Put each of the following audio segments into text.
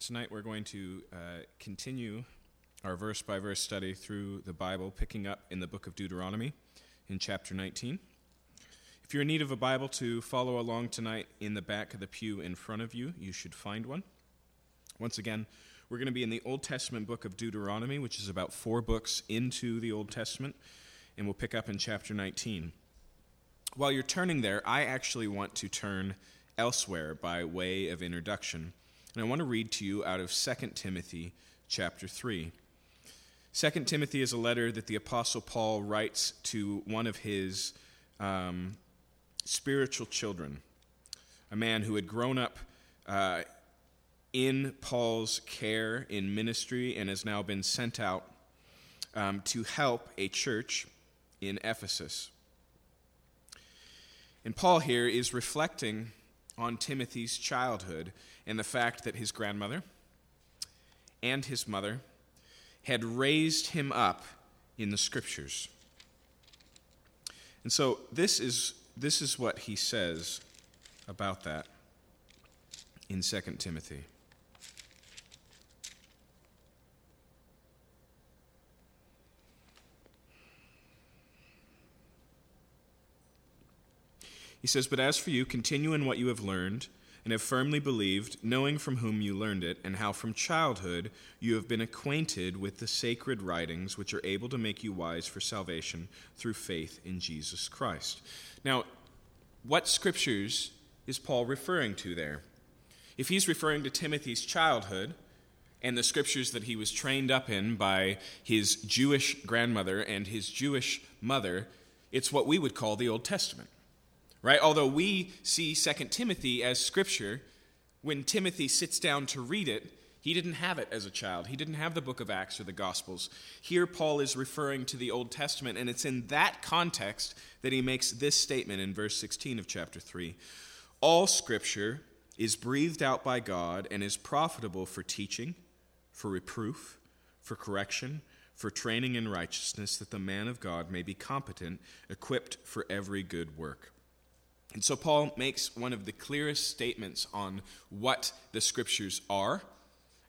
Tonight we're going to uh, continue our verse by verse study through the Bible, picking up in the book of Deuteronomy in chapter 19. If you're in need of a Bible to follow along tonight in the back of the pew in front of you, you should find one. Once again, we're going to be in the Old Testament book of Deuteronomy, which is about four books into the Old Testament, and we'll pick up in chapter 19. While you're turning there, I actually want to turn elsewhere by way of introduction. And I want to read to you out of 2 Timothy chapter 3. 2 Timothy is a letter that the Apostle Paul writes to one of his um, spiritual children, a man who had grown up uh, in Paul's care in ministry and has now been sent out um, to help a church in Ephesus. And Paul here is reflecting on Timothy's childhood and the fact that his grandmother and his mother had raised him up in the scriptures. And so this is, this is what he says about that in 2 Timothy. He says, But as for you, continue in what you have learned and have firmly believed, knowing from whom you learned it, and how from childhood you have been acquainted with the sacred writings which are able to make you wise for salvation through faith in Jesus Christ. Now, what scriptures is Paul referring to there? If he's referring to Timothy's childhood, and the scriptures that he was trained up in by his Jewish grandmother and his Jewish mother, it's what we would call the Old Testament right? Although we see 2 Timothy as scripture, when Timothy sits down to read it, he didn't have it as a child. He didn't have the book of Acts or the Gospels. Here, Paul is referring to the Old Testament, and it's in that context that he makes this statement in verse 16 of chapter 3 All scripture is breathed out by God and is profitable for teaching, for reproof, for correction, for training in righteousness, that the man of God may be competent, equipped for every good work. And so Paul makes one of the clearest statements on what the scriptures are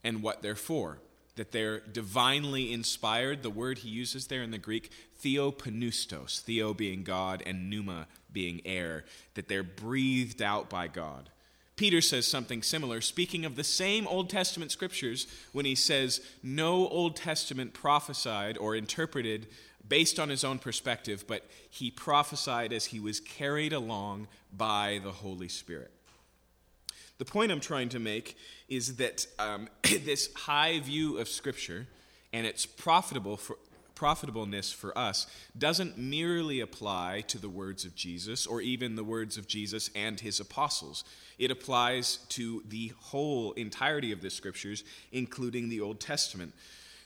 and what they're for. That they're divinely inspired. The word he uses there in the Greek, theopneustos, theo being God and pneuma being air, that they're breathed out by God. Peter says something similar, speaking of the same Old Testament scriptures, when he says, No Old Testament prophesied or interpreted based on his own perspective, but he prophesied as he was carried along by the Holy Spirit. The point I'm trying to make is that um, this high view of Scripture and its profitable for, profitableness for us doesn't merely apply to the words of Jesus or even the words of Jesus and his apostles. It applies to the whole entirety of the Scriptures, including the Old Testament.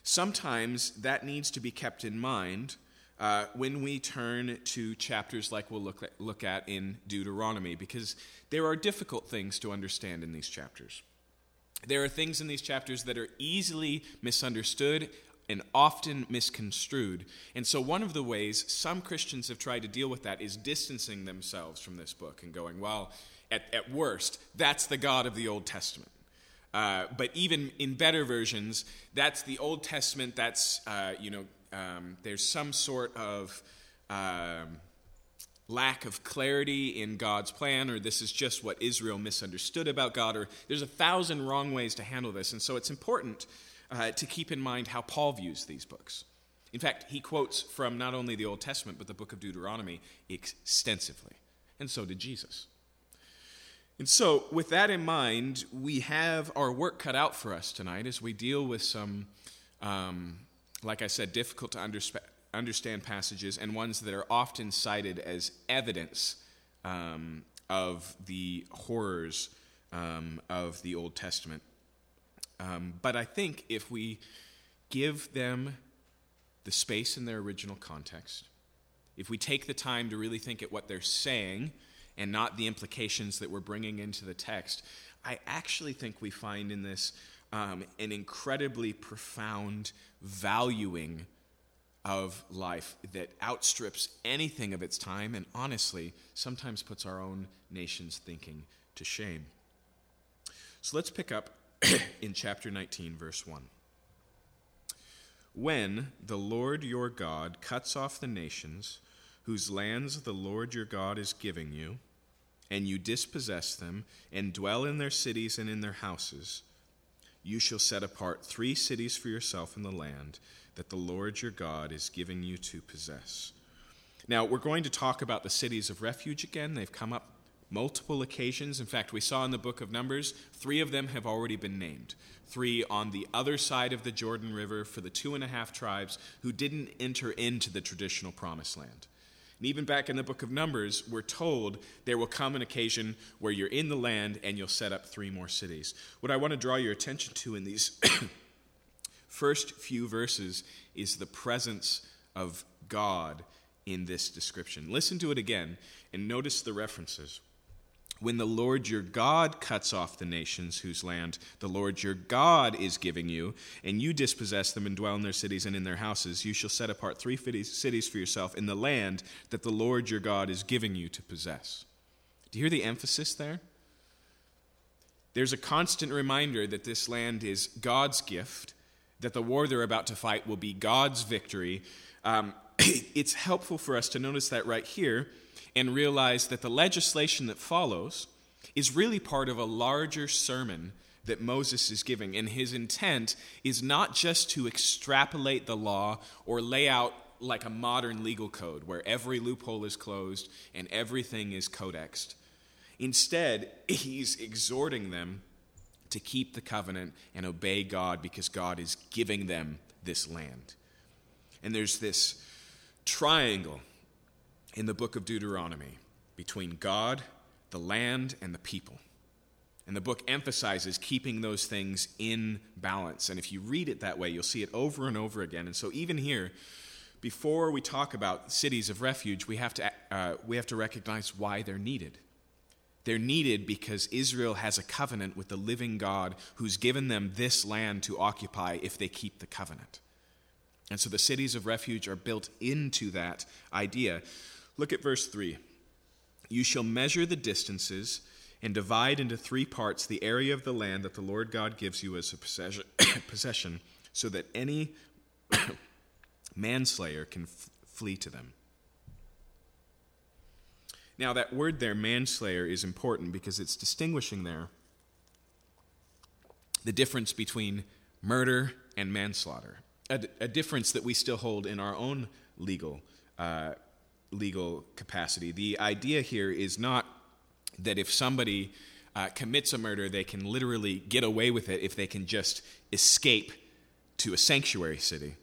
Sometimes that needs to be kept in mind uh, when we turn to chapters like we'll look at, look at in Deuteronomy, because there are difficult things to understand in these chapters. There are things in these chapters that are easily misunderstood and often misconstrued. And so, one of the ways some Christians have tried to deal with that is distancing themselves from this book and going, well, at, at worst, that's the God of the Old Testament. Uh, but even in better versions, that's the Old Testament. That's uh, you know, um, there's some sort of um, lack of clarity in God's plan, or this is just what Israel misunderstood about God, or there's a thousand wrong ways to handle this. And so it's important uh, to keep in mind how Paul views these books. In fact, he quotes from not only the Old Testament, but the book of Deuteronomy extensively. And so did Jesus. And so, with that in mind, we have our work cut out for us tonight as we deal with some, um, like I said, difficult to understand passages and ones that are often cited as evidence um, of the horrors um, of the Old Testament. Um, but I think if we give them the space in their original context, if we take the time to really think at what they're saying, and not the implications that we're bringing into the text, I actually think we find in this um, an incredibly profound valuing of life that outstrips anything of its time and honestly sometimes puts our own nation's thinking to shame. So let's pick up in chapter 19, verse 1. When the Lord your God cuts off the nations whose lands the Lord your God is giving you, and you dispossess them, and dwell in their cities and in their houses, you shall set apart three cities for yourself in the land that the Lord your God is giving you to possess. Now, we're going to talk about the cities of refuge again. They've come up multiple occasions. In fact, we saw in the book of Numbers, three of them have already been named. Three on the other side of the Jordan River for the two and a half tribes who didn't enter into the traditional promised land. And even back in the book of Numbers, we're told there will come an occasion where you're in the land and you'll set up three more cities. What I want to draw your attention to in these first few verses is the presence of God in this description. Listen to it again and notice the references. When the Lord your God cuts off the nations whose land the Lord your God is giving you, and you dispossess them and dwell in their cities and in their houses, you shall set apart three cities for yourself in the land that the Lord your God is giving you to possess. Do you hear the emphasis there? There's a constant reminder that this land is God's gift, that the war they're about to fight will be God's victory. Um, it's helpful for us to notice that right here and realize that the legislation that follows is really part of a larger sermon that Moses is giving. And his intent is not just to extrapolate the law or lay out like a modern legal code where every loophole is closed and everything is codexed. Instead, he's exhorting them to keep the covenant and obey God because God is giving them this land. And there's this triangle in the book of Deuteronomy between God, the land, and the people. And the book emphasizes keeping those things in balance. And if you read it that way, you'll see it over and over again. And so, even here, before we talk about cities of refuge, we have to, uh, we have to recognize why they're needed. They're needed because Israel has a covenant with the living God who's given them this land to occupy if they keep the covenant. And so the cities of refuge are built into that idea. Look at verse 3. You shall measure the distances and divide into three parts the area of the land that the Lord God gives you as a possession, so that any manslayer can f- flee to them. Now, that word there, manslayer, is important because it's distinguishing there the difference between murder and manslaughter, a, a difference that we still hold in our own legal uh, legal capacity. The idea here is not that if somebody uh, commits a murder, they can literally get away with it if they can just escape to a sanctuary city.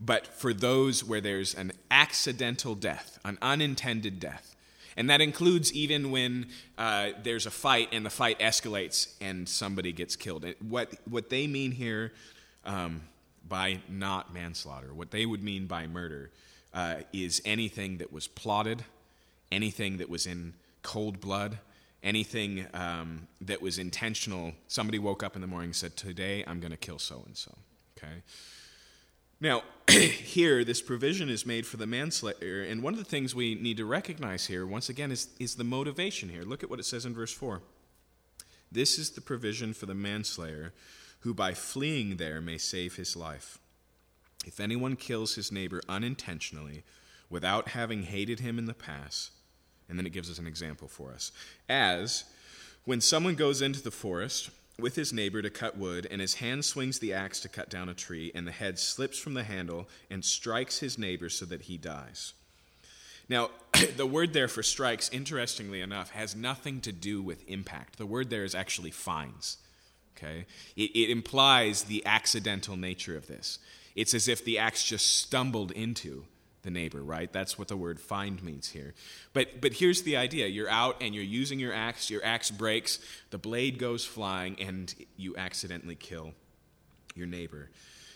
But for those where there's an accidental death, an unintended death, and that includes even when uh, there's a fight and the fight escalates and somebody gets killed. What, what they mean here um, by not manslaughter, what they would mean by murder, uh, is anything that was plotted, anything that was in cold blood, anything um, that was intentional. Somebody woke up in the morning and said, Today I'm going to kill so and so. Okay? Now, here, this provision is made for the manslayer, and one of the things we need to recognize here, once again, is, is the motivation here. Look at what it says in verse 4. This is the provision for the manslayer, who by fleeing there may save his life. If anyone kills his neighbor unintentionally, without having hated him in the past, and then it gives us an example for us, as when someone goes into the forest with his neighbor to cut wood, and his hand swings the axe to cut down a tree, and the head slips from the handle and strikes his neighbor so that he dies. Now, the word there for strikes, interestingly enough, has nothing to do with impact. The word there is actually fines. Okay? It, it implies the accidental nature of this. It's as if the axe just stumbled into the neighbor, right? That's what the word find means here. But but here's the idea. You're out and you're using your axe, your axe breaks, the blade goes flying and you accidentally kill your neighbor.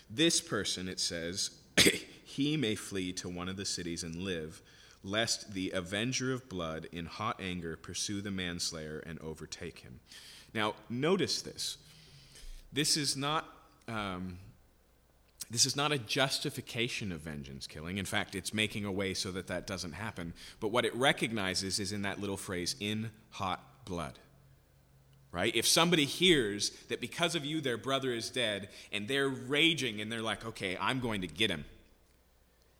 This person, it says, he may flee to one of the cities and live, lest the avenger of blood in hot anger pursue the manslayer and overtake him. Now, notice this. This is not um, this is not a justification of vengeance killing. In fact, it's making a way so that that doesn't happen. But what it recognizes is in that little phrase, in hot blood. right? If somebody hears that because of you their brother is dead and they're raging and they're like, okay, I'm going to get him,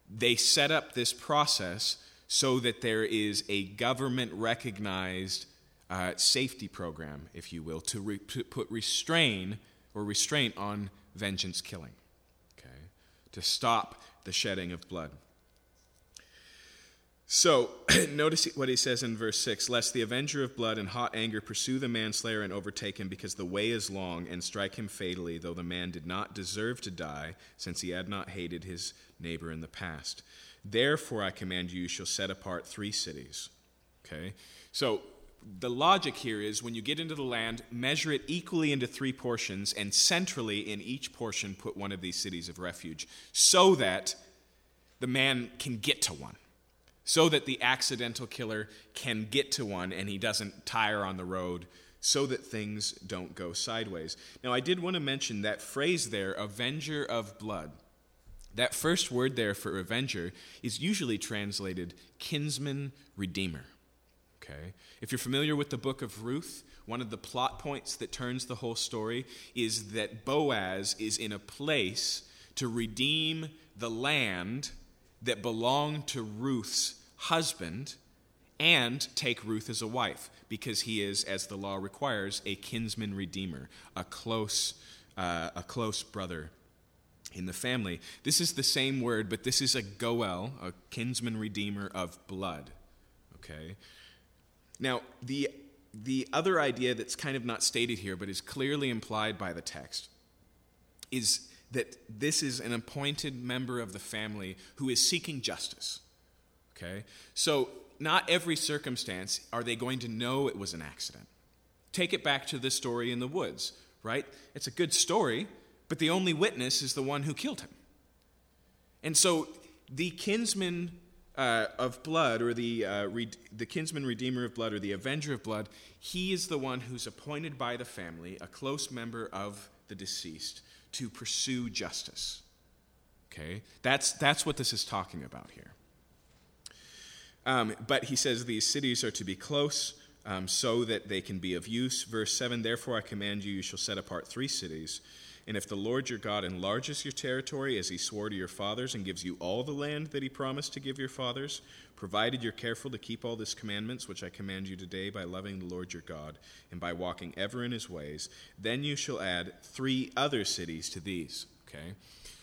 they set up this process so that there is a government recognized uh, safety program, if you will, to, re- to put restrain or restraint on vengeance killing? To stop the shedding of blood. So, notice what he says in verse 6 Lest the avenger of blood in hot anger pursue the manslayer and overtake him, because the way is long, and strike him fatally, though the man did not deserve to die, since he had not hated his neighbor in the past. Therefore, I command you, you shall set apart three cities. Okay? So, the logic here is when you get into the land, measure it equally into three portions, and centrally in each portion put one of these cities of refuge, so that the man can get to one so that the accidental killer can get to one and he doesn't tire on the road so that things don't go sideways. Now, I did want to mention that phrase there, avenger of blood. That first word there for avenger is usually translated kinsman redeemer. Okay? If you're familiar with the book of Ruth, one of the plot points that turns the whole story is that Boaz is in a place to redeem the land that belonged to Ruth's husband and take Ruth as a wife, because he is, as the law requires, a kinsman redeemer, a close, uh, a close brother in the family. This is the same word, but this is a goel, a kinsman redeemer of blood. Okay? Now, the, the other idea that's kind of not stated here, but is clearly implied by the text, is that this is an appointed member of the family who is seeking justice. Okay? So, not every circumstance are they going to know it was an accident. Take it back to the story in the woods, right? It's a good story, but the only witness is the one who killed him. And so, the kinsman uh, of blood, or the, uh, re- the kinsman redeemer of blood, or the avenger of blood, he is the one who's appointed by the family, a close member of the deceased, to pursue justice. Okay? That's, that's what this is talking about here. Um, but he says these cities are to be close um, so that they can be of use. Verse 7 Therefore I command you, you shall set apart three cities. And if the Lord your God enlarges your territory as he swore to your fathers and gives you all the land that he promised to give your fathers, provided you're careful to keep all his commandments, which I command you today by loving the Lord your God and by walking ever in his ways, then you shall add three other cities to these. Okay?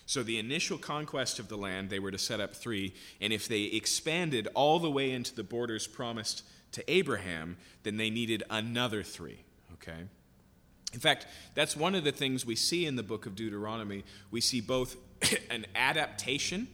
So, the initial conquest of the land, they were to set up three, and if they expanded all the way into the borders promised to Abraham, then they needed another three. Okay? In fact, that's one of the things we see in the book of Deuteronomy. We see both an adaptation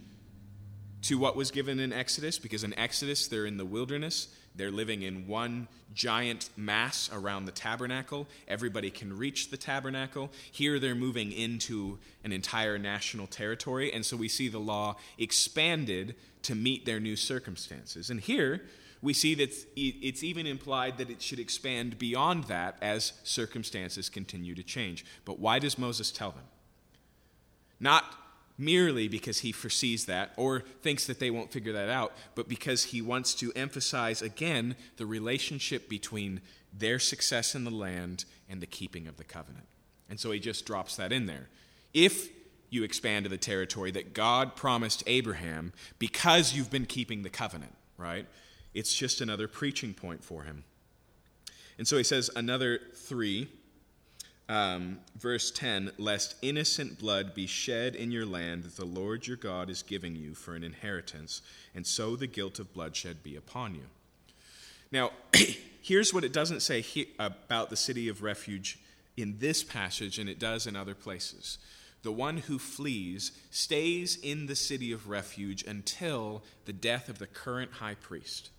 to what was given in Exodus, because in Exodus they're in the wilderness, they're living in one giant mass around the tabernacle. Everybody can reach the tabernacle. Here they're moving into an entire national territory, and so we see the law expanded to meet their new circumstances. And here we see that it's even implied that it should expand beyond that as circumstances continue to change. But why does Moses tell them? Not merely because he foresees that or thinks that they won't figure that out, but because he wants to emphasize again the relationship between their success in the land and the keeping of the covenant. And so he just drops that in there. If you expand to the territory that God promised Abraham because you've been keeping the covenant, right? It's just another preaching point for him. And so he says another three um, verse 10 Lest innocent blood be shed in your land that the Lord your God is giving you for an inheritance, and so the guilt of bloodshed be upon you. Now, here's what it doesn't say he- about the city of refuge in this passage, and it does in other places. The one who flees stays in the city of refuge until the death of the current high priest.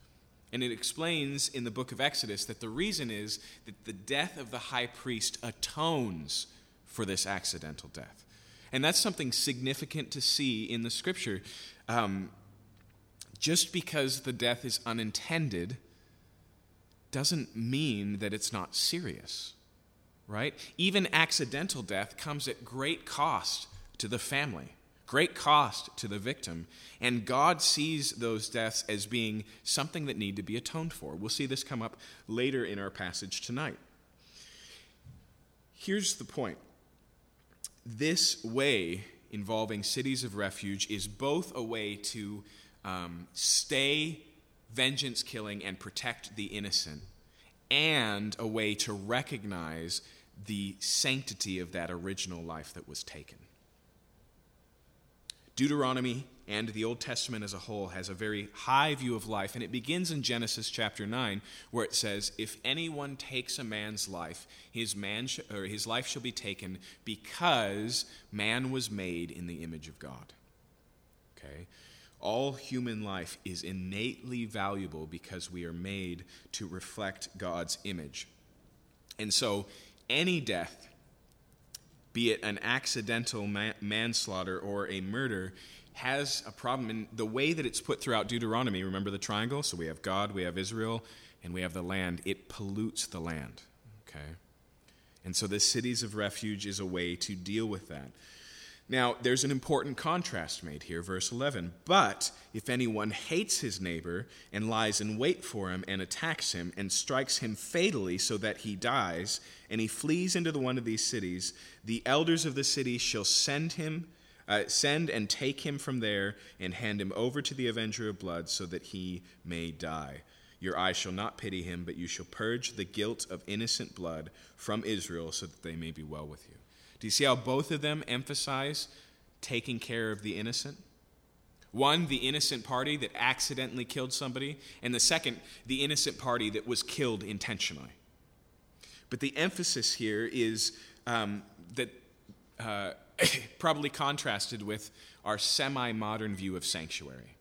And it explains in the book of Exodus that the reason is that the death of the high priest atones for this accidental death. And that's something significant to see in the scripture. Um, just because the death is unintended doesn't mean that it's not serious, right? Even accidental death comes at great cost to the family great cost to the victim, and God sees those deaths as being something that need to be atoned for. We'll see this come up later in our passage tonight. here's the point this way involving cities of refuge is both a way to um, stay vengeance killing and protect the innocent, and a way to recognize the sanctity of that original life that was taken. Deuteronomy and the Old Testament as a whole has a very high view of life, and it begins in Genesis chapter 9, where it says, If anyone takes a man's life, his, man sh- or his life shall be taken because man was made in the image of God. Okay? All human life is innately valuable because we are made to reflect God's image. And so, any death, be it an accidental manslaughter or a murder, has a problem. And the way that it's put throughout Deuteronomy, remember the triangle? So we have God, we have Israel, and we have the land. It pollutes the land. Okay? And so the cities of refuge is a way to deal with that. Now, there's an important contrast made here, verse 11. But if anyone hates his neighbor and lies in wait for him and attacks him and strikes him fatally so that he dies, and he flees into the one of these cities, the elders of the city shall send him uh, send and take him from there and hand him over to the avenger of blood so that he may die. Your eyes shall not pity him, but you shall purge the guilt of innocent blood from Israel so that they may be well with you. Do you see how both of them emphasize taking care of the innocent? One, the innocent party that accidentally killed somebody, and the second, the innocent party that was killed intentionally. But the emphasis here is um, that uh, probably contrasted with our semi modern view of sanctuary,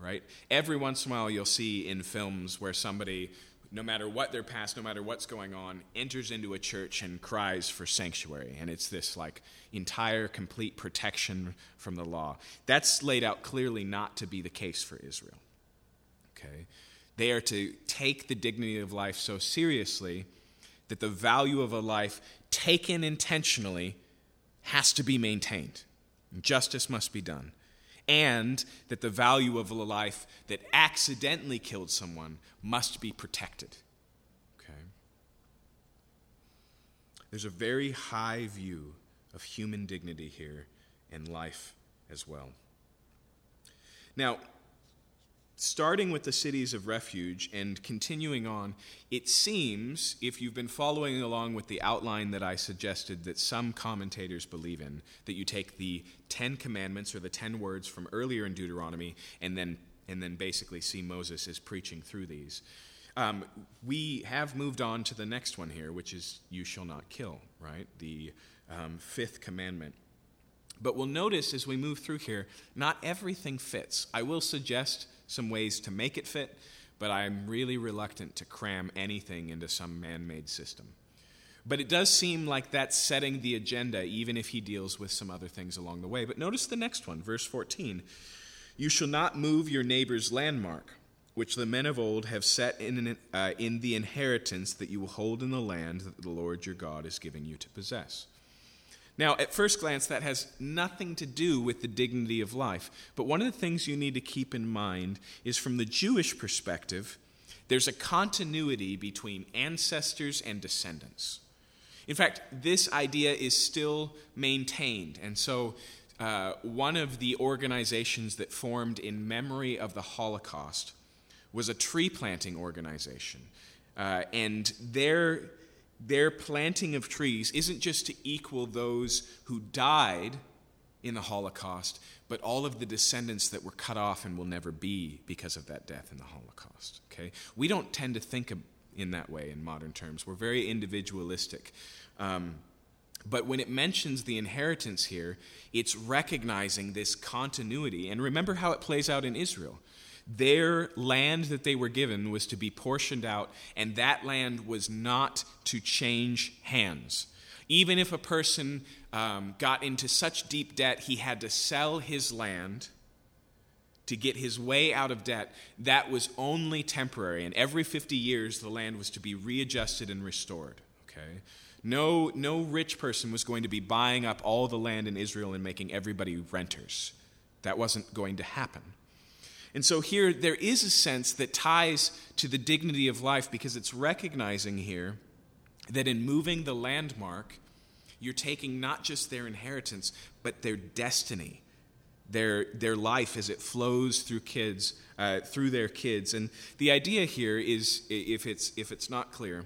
right? Every once in a while, you'll see in films where somebody, no matter what their past, no matter what's going on, enters into a church and cries for sanctuary. And it's this like entire, complete protection from the law. That's laid out clearly not to be the case for Israel. Okay? They are to take the dignity of life so seriously that the value of a life taken intentionally has to be maintained. Justice must be done. And that the value of a life that accidentally killed someone must be protected. Okay? There's a very high view of human dignity here and life as well. Now, starting with the cities of refuge and continuing on, it seems, if you've been following along with the outline that I suggested that some commentators believe in, that you take the Ten Commandments or the ten words from earlier in Deuteronomy and then, and then basically see Moses as preaching through these. Um, we have moved on to the next one here, which is you shall not kill, right? The um, fifth commandment. But we'll notice as we move through here, not everything fits. I will suggest some ways to make it fit, but I'm really reluctant to cram anything into some man made system. But it does seem like that's setting the agenda, even if he deals with some other things along the way. But notice the next one, verse 14. You shall not move your neighbor's landmark, which the men of old have set in, uh, in the inheritance that you will hold in the land that the Lord your God is giving you to possess. Now, at first glance, that has nothing to do with the dignity of life. But one of the things you need to keep in mind is from the Jewish perspective, there's a continuity between ancestors and descendants. In fact, this idea is still maintained. And so, uh, one of the organizations that formed in memory of the Holocaust was a tree planting organization. Uh, and their their planting of trees isn't just to equal those who died in the Holocaust, but all of the descendants that were cut off and will never be because of that death in the Holocaust. Okay? We don't tend to think in that way in modern terms. We're very individualistic. Um, but when it mentions the inheritance here, it's recognizing this continuity. And remember how it plays out in Israel. Their land that they were given was to be portioned out, and that land was not to change hands. Even if a person um, got into such deep debt he had to sell his land to get his way out of debt, that was only temporary. And every 50 years, the land was to be readjusted and restored. Okay? No, no rich person was going to be buying up all the land in Israel and making everybody renters. That wasn't going to happen. And so here there is a sense that ties to the dignity of life because it's recognizing here that in moving the landmark, you're taking not just their inheritance, but their destiny, their, their life as it flows through kids, uh, through their kids. And the idea here is, if it's, if it's not clear,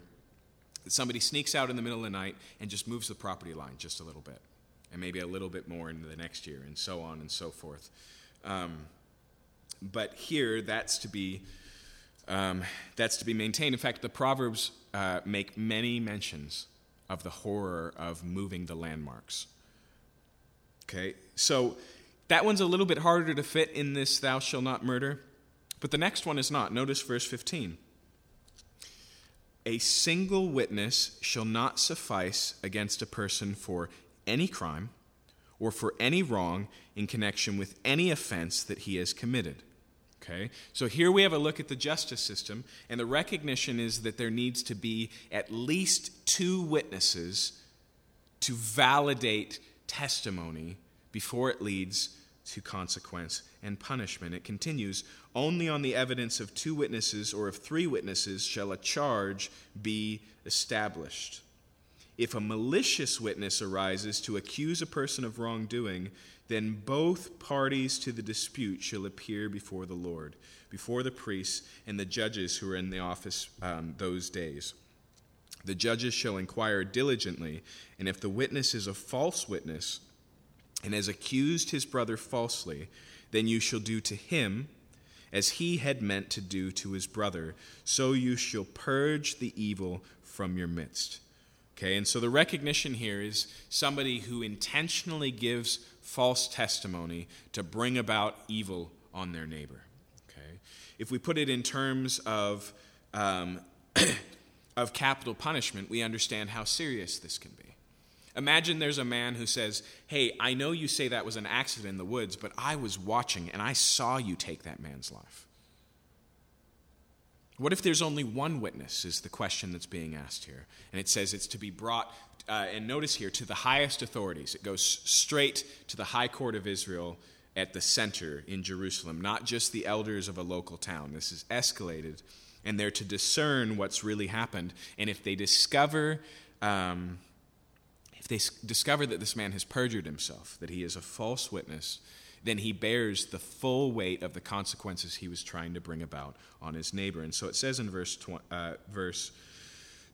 that somebody sneaks out in the middle of the night and just moves the property line just a little bit, and maybe a little bit more into the next year, and so on and so forth. Um, but here, that's to be um, that's to be maintained. In fact, the Proverbs uh, make many mentions of the horror of moving the landmarks. Okay, so that one's a little bit harder to fit in this thou shalt not murder, but the next one is not. Notice verse 15. A single witness shall not suffice against a person for any crime or for any wrong in connection with any offense that he has committed. Okay? So here we have a look at the justice system, and the recognition is that there needs to be at least two witnesses to validate testimony before it leads to consequence and punishment. It continues Only on the evidence of two witnesses or of three witnesses shall a charge be established. If a malicious witness arises to accuse a person of wrongdoing, then both parties to the dispute shall appear before the Lord, before the priests and the judges who are in the office um, those days. The judges shall inquire diligently, and if the witness is a false witness and has accused his brother falsely, then you shall do to him as he had meant to do to his brother, so you shall purge the evil from your midst. Okay, and so the recognition here is somebody who intentionally gives false testimony to bring about evil on their neighbor. Okay? If we put it in terms of, um, of capital punishment, we understand how serious this can be. Imagine there's a man who says, Hey, I know you say that was an accident in the woods, but I was watching and I saw you take that man's life. What if there's only one witness, is the question that's being asked here. And it says it's to be brought, uh, and notice here, to the highest authorities. It goes straight to the high court of Israel at the center in Jerusalem, not just the elders of a local town. This is escalated, and they're to discern what's really happened. And if they discover, um, if they discover that this man has perjured himself, that he is a false witness, then he bears the full weight of the consequences he was trying to bring about on his neighbor. And so it says in verse, uh, verse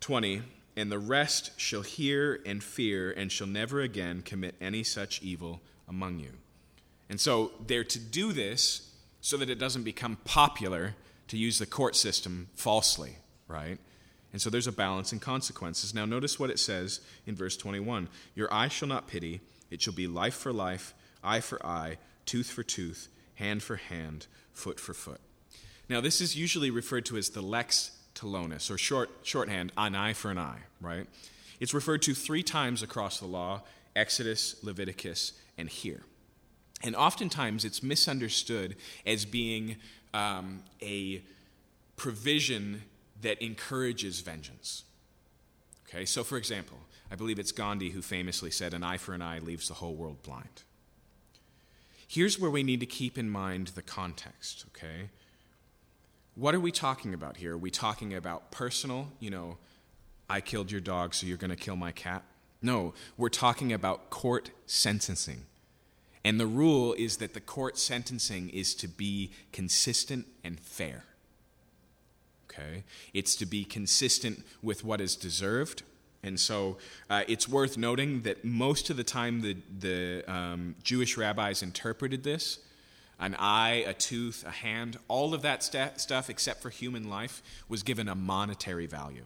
20, and the rest shall hear and fear and shall never again commit any such evil among you. And so they're to do this so that it doesn't become popular to use the court system falsely, right? And so there's a balance and consequences. Now, notice what it says in verse 21 Your eye shall not pity, it shall be life for life, eye for eye, tooth for tooth, hand for hand, foot for foot. Now, this is usually referred to as the lex talionis, or short, shorthand, an eye for an eye, right? It's referred to three times across the law Exodus, Leviticus, and here. And oftentimes it's misunderstood as being um, a provision that encourages vengeance. Okay, so for example, I believe it's Gandhi who famously said, An eye for an eye leaves the whole world blind. Here's where we need to keep in mind the context, okay? What are we talking about here? Are we talking about personal, you know, I killed your dog, so you're going to kill my cat? No, we're talking about court sentencing. And the rule is that the court sentencing is to be consistent and fair. Okay? It's to be consistent with what is deserved. And so uh, it's worth noting that most of the time the, the um, Jewish rabbis interpreted this an eye, a tooth, a hand, all of that st- stuff except for human life was given a monetary value.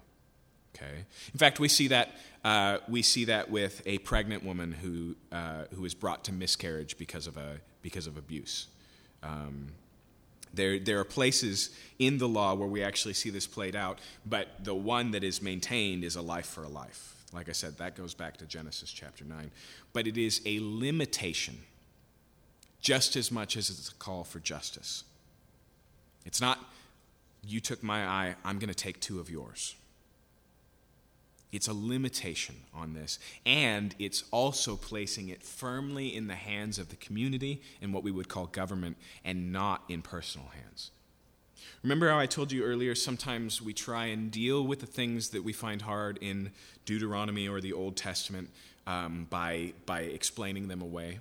Okay. In fact, we see that uh, we see that with a pregnant woman who uh, who is brought to miscarriage because of a because of abuse. Um, there, there are places in the law where we actually see this played out, but the one that is maintained is a life for a life. Like I said, that goes back to Genesis chapter 9. But it is a limitation just as much as it's a call for justice. It's not, you took my eye, I'm going to take two of yours. It's a limitation on this. And it's also placing it firmly in the hands of the community and what we would call government and not in personal hands. Remember how I told you earlier, sometimes we try and deal with the things that we find hard in Deuteronomy or the Old Testament um, by, by explaining them away?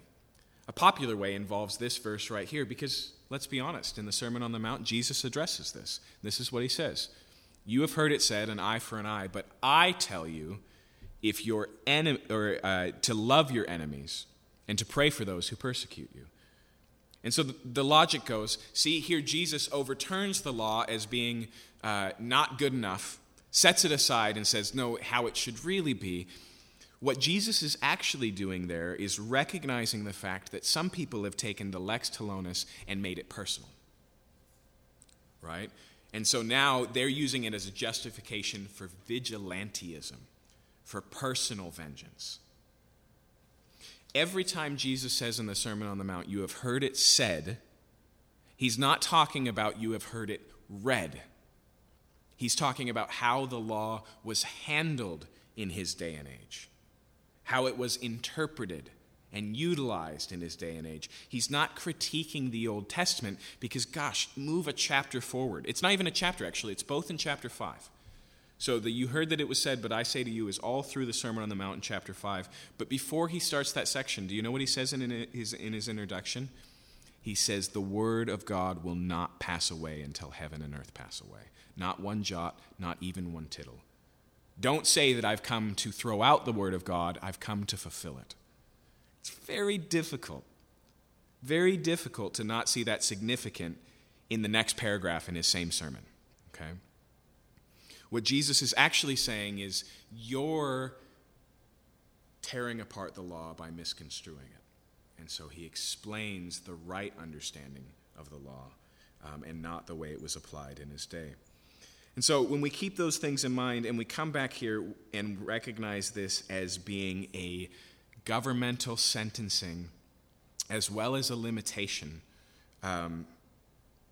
A popular way involves this verse right here because, let's be honest, in the Sermon on the Mount, Jesus addresses this. This is what he says You have heard it said, an eye for an eye, but I tell you, if your enemy, or uh, to love your enemies and to pray for those who persecute you. And so the, logic goes see, here Jesus overturns the law as being uh, not good enough, sets it aside, and says, no, how it should really be. What Jesus is actually doing there is recognizing the fact that some people have taken the lex talionis and made it personal. Right? And so now they're using it as a justification for vigilantism, for personal vengeance. Every time Jesus says in the Sermon on the Mount, you have heard it said, he's not talking about you have heard it read. He's talking about how the law was handled in his day and age, how it was interpreted and utilized in his day and age. He's not critiquing the Old Testament because, gosh, move a chapter forward. It's not even a chapter, actually, it's both in chapter 5. So the you heard that it was said, but I say to you is all through the Sermon on the Mount in chapter 5. But before he starts that section, do you know what he says in his, in his introduction? He says, The word of God will not pass away until heaven and earth pass away. Not one jot, not even one tittle. Don't say that I've come to throw out the word of God, I've come to fulfill it. It's very difficult, very difficult to not see that significant in the next paragraph in his same sermon. Okay? What Jesus is actually saying is, you're tearing apart the law by misconstruing it. And so he explains the right understanding of the law um, and not the way it was applied in his day. And so when we keep those things in mind and we come back here and recognize this as being a governmental sentencing as well as a limitation, um,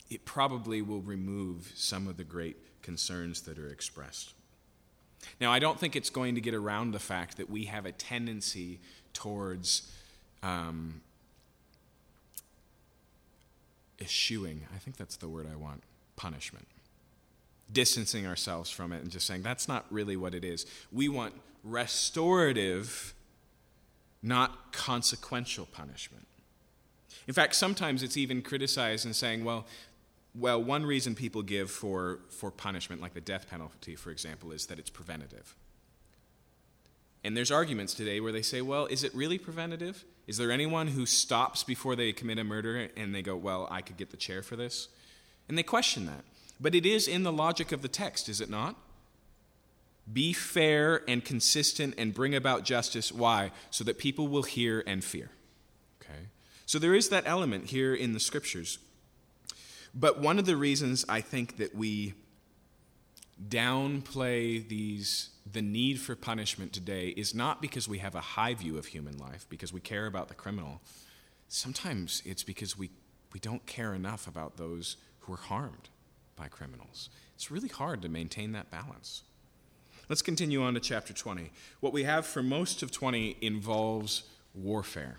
it probably will remove some of the great concerns that are expressed. Now, I don't think it's going to get around the fact that we have a tendency towards um, eschewing, I think that's the word I want, punishment. Distancing ourselves from it and just saying that's not really what it is. We want restorative, not consequential punishment. In fact, sometimes it's even criticized and saying, well, well, one reason people give for, for punishment, like the death penalty, for example, is that it's preventative. And there's arguments today where they say, well, is it really preventative? Is there anyone who stops before they commit a murder and they go, well, I could get the chair for this? And they question that. But it is in the logic of the text, is it not? Be fair and consistent and bring about justice. Why? So that people will hear and fear. Okay? So there is that element here in the scriptures but one of the reasons I think that we downplay these the need for punishment today is not because we have a high view of human life, because we care about the criminal. Sometimes it's because we, we don't care enough about those who are harmed by criminals. It's really hard to maintain that balance. Let's continue on to chapter 20. What we have for most of 20 involves warfare.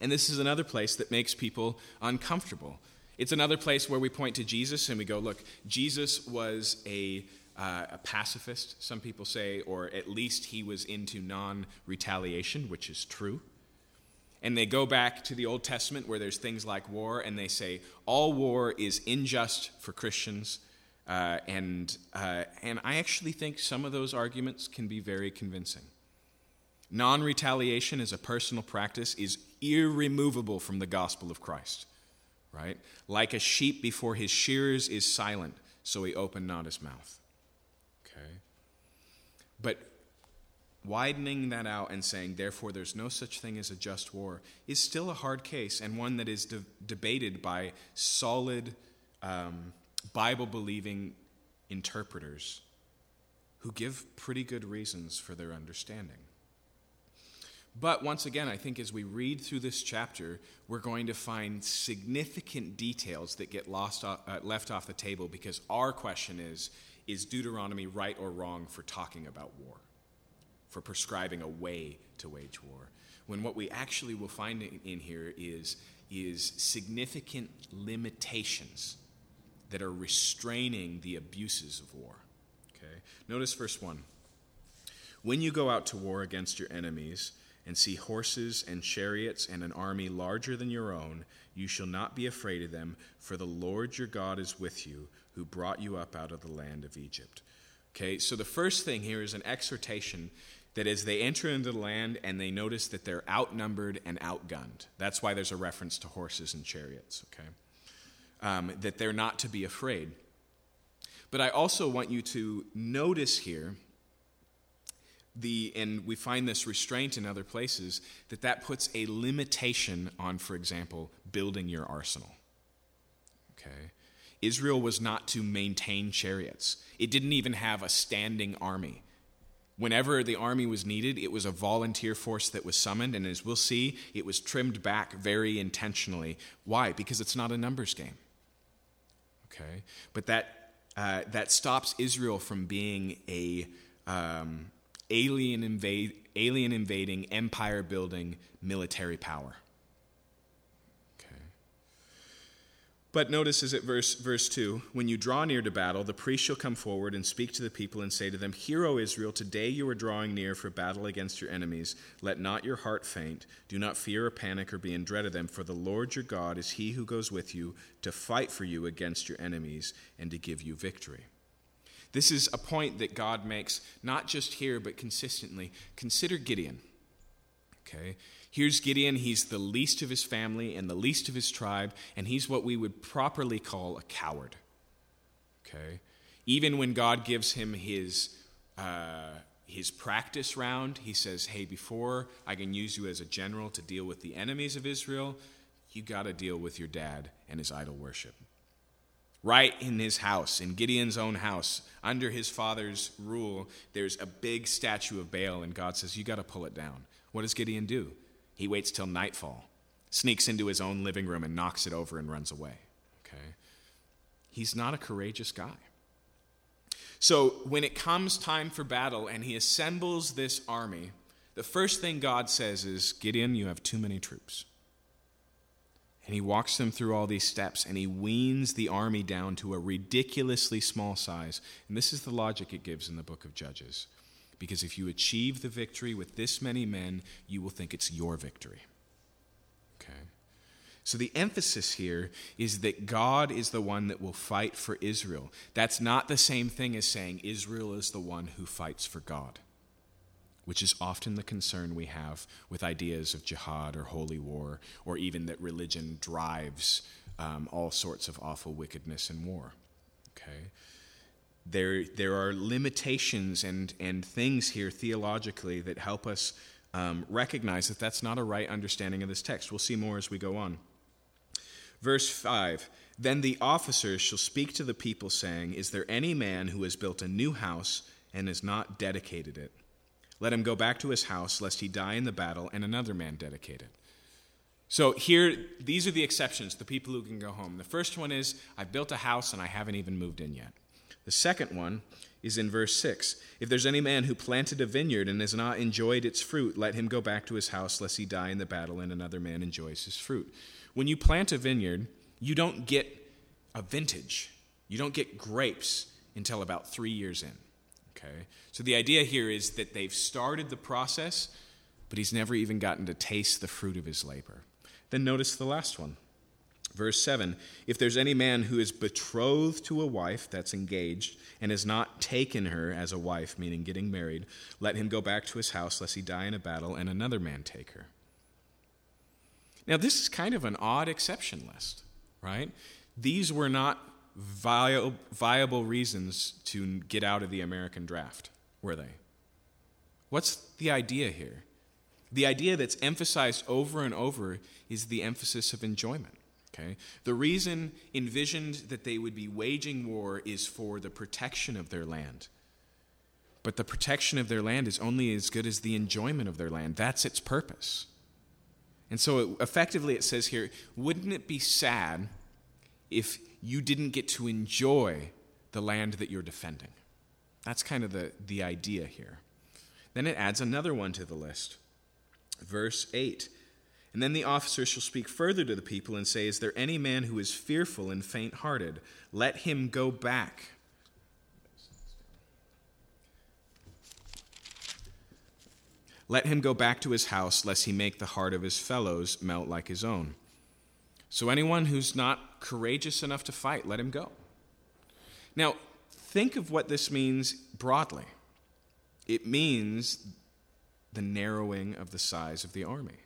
And this is another place that makes people uncomfortable it's another place where we point to Jesus and we go, look, Jesus was a, uh, a pacifist, some people say, or at least he was into non retaliation, which is true. And they go back to the Old Testament where there's things like war, and they say, all war is unjust for Christians. Uh, and, uh, and I actually think some of those arguments can be very convincing. Non retaliation as a personal practice is irremovable from the gospel of Christ right? Like a sheep before his shearers is silent, so he opened not his mouth. Okay? But widening that out and saying, therefore, there's no such thing as a just war, is still a hard case and one that is de- debated by solid, um, Bible believing interpreters who give pretty good reasons for their understanding. But once again, I think as we read through this chapter, we're going to find significant details that get lost, uh, left off the table because our question is is Deuteronomy right or wrong for talking about war, for prescribing a way to wage war? When what we actually will find in here is, is significant limitations that are restraining the abuses of war. Okay? Notice verse 1. When you go out to war against your enemies and see horses and chariots and an army larger than your own, you shall not be afraid of them, for the Lord your God is with you, who brought you up out of the land of Egypt. Okay, so the first thing here is an exhortation that as they enter into the land and they notice that they're outnumbered and outgunned. That's why there's a reference to horses and chariots, okay? Um, that they're not to be afraid. But I also want you to notice here the and we find this restraint in other places that that puts a limitation on for example building your arsenal. Okay? Israel was not to maintain chariots. It didn't even have a standing army. Whenever the army was needed it was a volunteer force that was summoned and as we'll see it was trimmed back very intentionally. Why? Because it's not a numbers game okay but that uh, that stops israel from being a um, alien, invade, alien invading, empire building military power. Okay. But notice is it verse, verse 2 When you draw near to battle, the priest shall come forward and speak to the people and say to them, Hear, O Israel, today you are drawing near for battle against your enemies. Let not your heart faint. Do not fear or panic or be in dread of them, for the Lord your God is he who goes with you to fight for you against your enemies and to give you victory. This is a point that God makes not just here, but consistently. Consider Gideon. Okay? Here's Gideon. He's the least of his family and the least of his tribe, and he's what we would properly call a coward. Okay? Even when God gives him his, uh, his practice round, he says, Hey, before I can use you as a general to deal with the enemies of Israel, you got to deal with your dad and his idol worship right in his house, in Gideon's own house, under his father's rule, there's a big statue of Baal, and God says, You got to pull it down. What does Gideon do? He waits till nightfall, sneaks into his own living room, and knocks it over and runs away. Okay? He's not a courageous guy. So when it comes time for battle and he assembles this army, the first thing God says is, Gideon, you have too many troops. And he walks them through all these steps and he weans the army down to a ridiculously small size. And this is the logic it gives in the book of Judges. Because if you achieve the victory with this many men, you will think it's your victory. Okay? So the emphasis here is that God is the one that will fight for Israel. That's not the same thing as saying Israel is the one who fights for God which is often the concern we have with ideas of jihad or holy war, or even that religion drives um, all sorts of awful wickedness and war. Okay? There, there are limitations and, and things here theologically that help us um, recognize that that's not a right understanding of this text. We'll see more as we go on. Verse 5 Then the officers shall speak to the people, saying, Is there any man who has built a new house and has not dedicated it? Let him go back to his house, lest he die in the battle, and another man dedicate it. So here, these are the exceptions, the people who can go home. The first one is, I've built a house and I haven't even moved in yet. The second one is in verse 6. If there's any man who planted a vineyard and has not enjoyed its fruit, let him go back to his house, lest he die in the battle, and another man enjoys his fruit. When you plant a vineyard, you don't get a vintage, you don't get grapes until about three years in. Okay? So the idea here is that they've started the process, but he's never even gotten to taste the fruit of his labor. Then notice the last one. Verse 7 If there's any man who is betrothed to a wife that's engaged and has not taken her as a wife, meaning getting married, let him go back to his house lest he die in a battle and another man take her. Now, this is kind of an odd exception list, right? These were not viable reasons to get out of the American draft, were they? What's the idea here? The idea that's emphasized over and over is the emphasis of enjoyment. Okay? The reason envisioned that they would be waging war is for the protection of their land. But the protection of their land is only as good as the enjoyment of their land. That's its purpose. And so, it, effectively, it says here wouldn't it be sad if you didn't get to enjoy the land that you're defending. That's kind of the, the idea here. Then it adds another one to the list. Verse 8 And then the officer shall speak further to the people and say, Is there any man who is fearful and faint hearted? Let him go back. Let him go back to his house, lest he make the heart of his fellows melt like his own. So, anyone who's not courageous enough to fight, let him go. Now, think of what this means broadly it means the narrowing of the size of the army.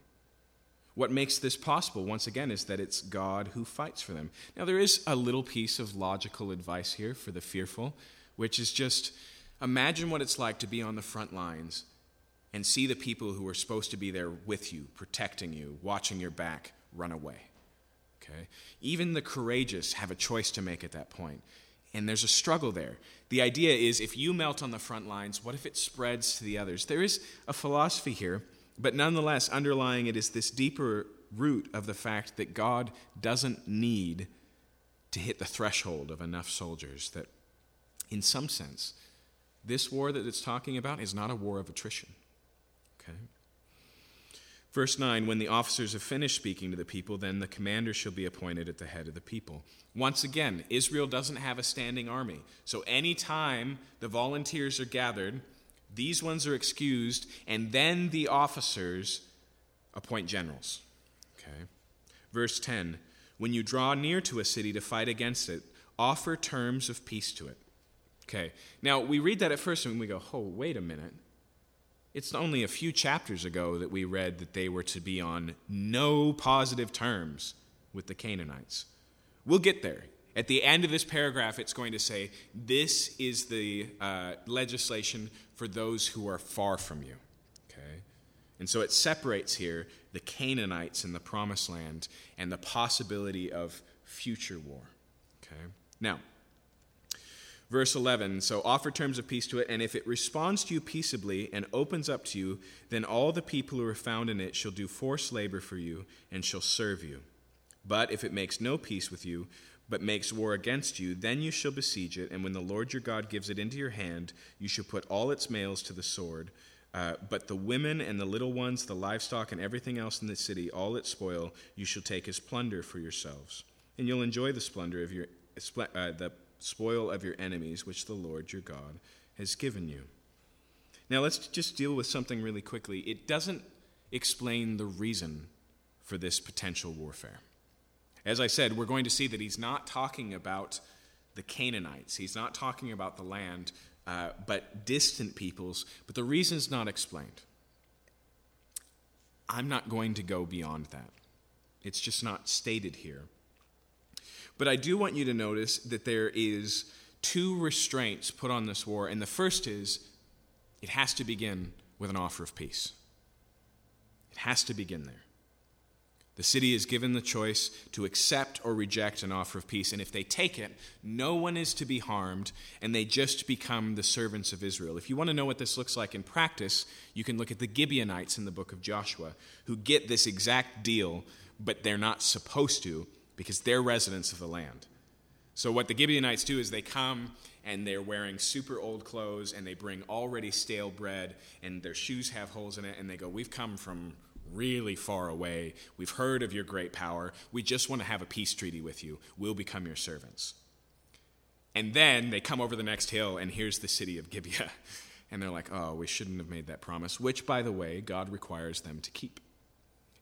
What makes this possible, once again, is that it's God who fights for them. Now, there is a little piece of logical advice here for the fearful, which is just imagine what it's like to be on the front lines and see the people who are supposed to be there with you, protecting you, watching your back, run away. Okay? Even the courageous have a choice to make at that point. And there's a struggle there. The idea is if you melt on the front lines, what if it spreads to the others? There is a philosophy here but nonetheless, underlying it is this deeper root of the fact that God doesn't need to hit the threshold of enough soldiers. That, in some sense, this war that it's talking about is not a war of attrition. Okay? Verse 9 When the officers have finished speaking to the people, then the commander shall be appointed at the head of the people. Once again, Israel doesn't have a standing army. So anytime the volunteers are gathered, these ones are excused, and then the officers appoint generals. Okay. Verse 10 When you draw near to a city to fight against it, offer terms of peace to it. Okay. Now, we read that at first and we go, oh, wait a minute. It's only a few chapters ago that we read that they were to be on no positive terms with the Canaanites. We'll get there. At the end of this paragraph, it's going to say, This is the uh, legislation for those who are far from you. Okay? And so it separates here the Canaanites in the promised land and the possibility of future war. Okay? Now, verse 11 so offer terms of peace to it, and if it responds to you peaceably and opens up to you, then all the people who are found in it shall do forced labor for you and shall serve you. But if it makes no peace with you, but makes war against you, then you shall besiege it, and when the Lord your God gives it into your hand, you shall put all its males to the sword. Uh, but the women and the little ones, the livestock, and everything else in the city, all its spoil, you shall take as plunder for yourselves. And you'll enjoy the splendor of your uh, the spoil of your enemies, which the Lord your God has given you. Now let's just deal with something really quickly. It doesn't explain the reason for this potential warfare. As I said, we're going to see that he's not talking about the Canaanites, he's not talking about the land, uh, but distant peoples, but the reason's not explained. I'm not going to go beyond that. It's just not stated here. But I do want you to notice that there is two restraints put on this war, and the first is it has to begin with an offer of peace. It has to begin there. The city is given the choice to accept or reject an offer of peace, and if they take it, no one is to be harmed, and they just become the servants of Israel. If you want to know what this looks like in practice, you can look at the Gibeonites in the book of Joshua, who get this exact deal, but they're not supposed to because they're residents of the land. So, what the Gibeonites do is they come and they're wearing super old clothes, and they bring already stale bread, and their shoes have holes in it, and they go, We've come from really far away. We've heard of your great power. We just want to have a peace treaty with you. We'll become your servants. And then they come over the next hill, and here's the city of Gibeah. And they're like, oh, we shouldn't have made that promise, which, by the way, God requires them to keep.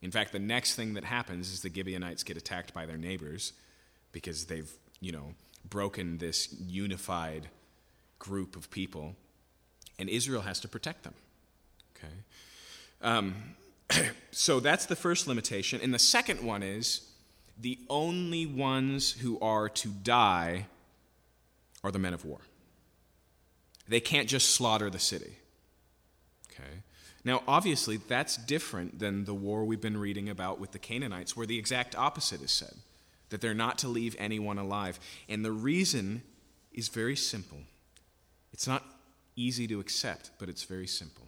In fact, the next thing that happens is the Gibeonites get attacked by their neighbors because they've, you know, broken this unified group of people, and Israel has to protect them. Okay? Um, so that's the first limitation. And the second one is the only ones who are to die are the men of war. They can't just slaughter the city. Okay? Now, obviously, that's different than the war we've been reading about with the Canaanites, where the exact opposite is said that they're not to leave anyone alive. And the reason is very simple. It's not easy to accept, but it's very simple.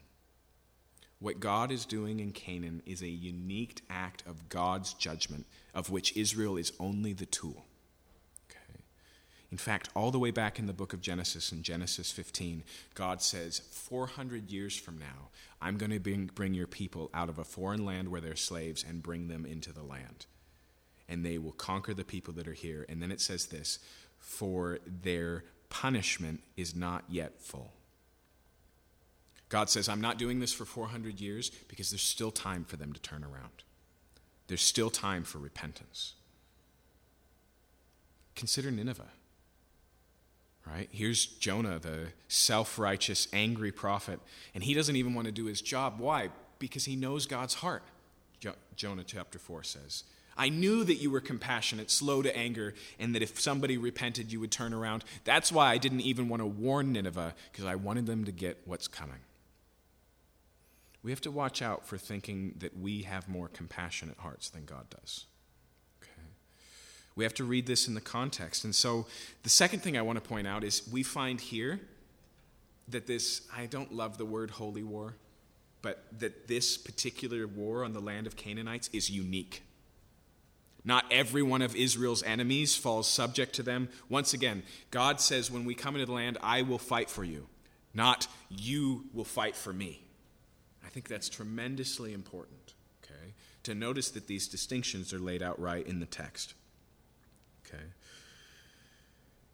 What God is doing in Canaan is a unique act of God's judgment, of which Israel is only the tool. Okay? In fact, all the way back in the book of Genesis, in Genesis 15, God says, 400 years from now, I'm going to bring, bring your people out of a foreign land where they're slaves and bring them into the land. And they will conquer the people that are here. And then it says this for their punishment is not yet full. God says, I'm not doing this for 400 years because there's still time for them to turn around. There's still time for repentance. Consider Nineveh right? Here's Jonah, the self righteous, angry prophet, and he doesn't even want to do his job. Why? Because he knows God's heart. Jo- Jonah chapter 4 says. I knew that you were compassionate, slow to anger, and that if somebody repented, you would turn around. That's why I didn't even want to warn Nineveh, because I wanted them to get what's coming. We have to watch out for thinking that we have more compassionate hearts than God does. We have to read this in the context. And so the second thing I want to point out is we find here that this, I don't love the word holy war, but that this particular war on the land of Canaanites is unique. Not every one of Israel's enemies falls subject to them. Once again, God says, when we come into the land, I will fight for you, not you will fight for me. I think that's tremendously important, okay, to notice that these distinctions are laid out right in the text. Okay.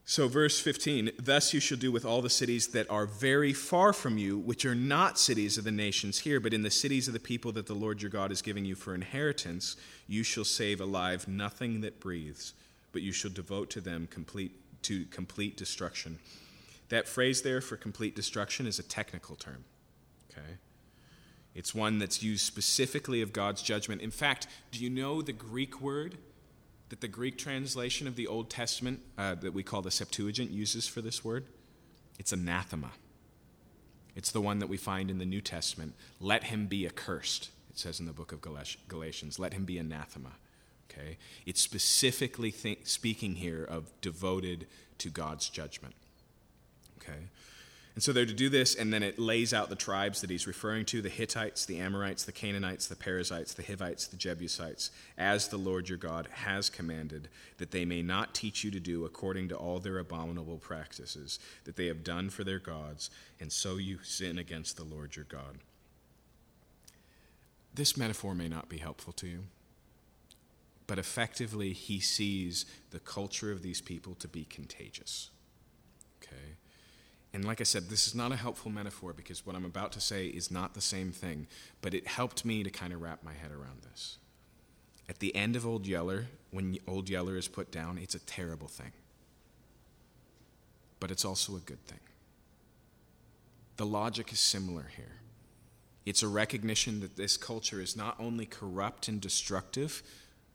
So, verse 15, thus you shall do with all the cities that are very far from you, which are not cities of the nations here, but in the cities of the people that the Lord your God is giving you for inheritance, you shall save alive nothing that breathes, but you shall devote to them complete, to complete destruction. That phrase there for complete destruction is a technical term. Okay? It's one that's used specifically of God's judgment. In fact, do you know the Greek word that the Greek translation of the Old Testament, uh, that we call the Septuagint, uses for this word? It's anathema. It's the one that we find in the New Testament. Let him be accursed, it says in the book of Galatians. Let him be anathema. Okay? It's specifically th- speaking here of devoted to God's judgment. Okay? And so they're to do this, and then it lays out the tribes that he's referring to the Hittites, the Amorites, the Canaanites, the Perizzites, the Hivites, the Jebusites, as the Lord your God has commanded, that they may not teach you to do according to all their abominable practices that they have done for their gods, and so you sin against the Lord your God. This metaphor may not be helpful to you, but effectively, he sees the culture of these people to be contagious. Okay? And like I said, this is not a helpful metaphor because what I'm about to say is not the same thing, but it helped me to kind of wrap my head around this. At the end of Old Yeller, when Old Yeller is put down, it's a terrible thing. But it's also a good thing. The logic is similar here. It's a recognition that this culture is not only corrupt and destructive,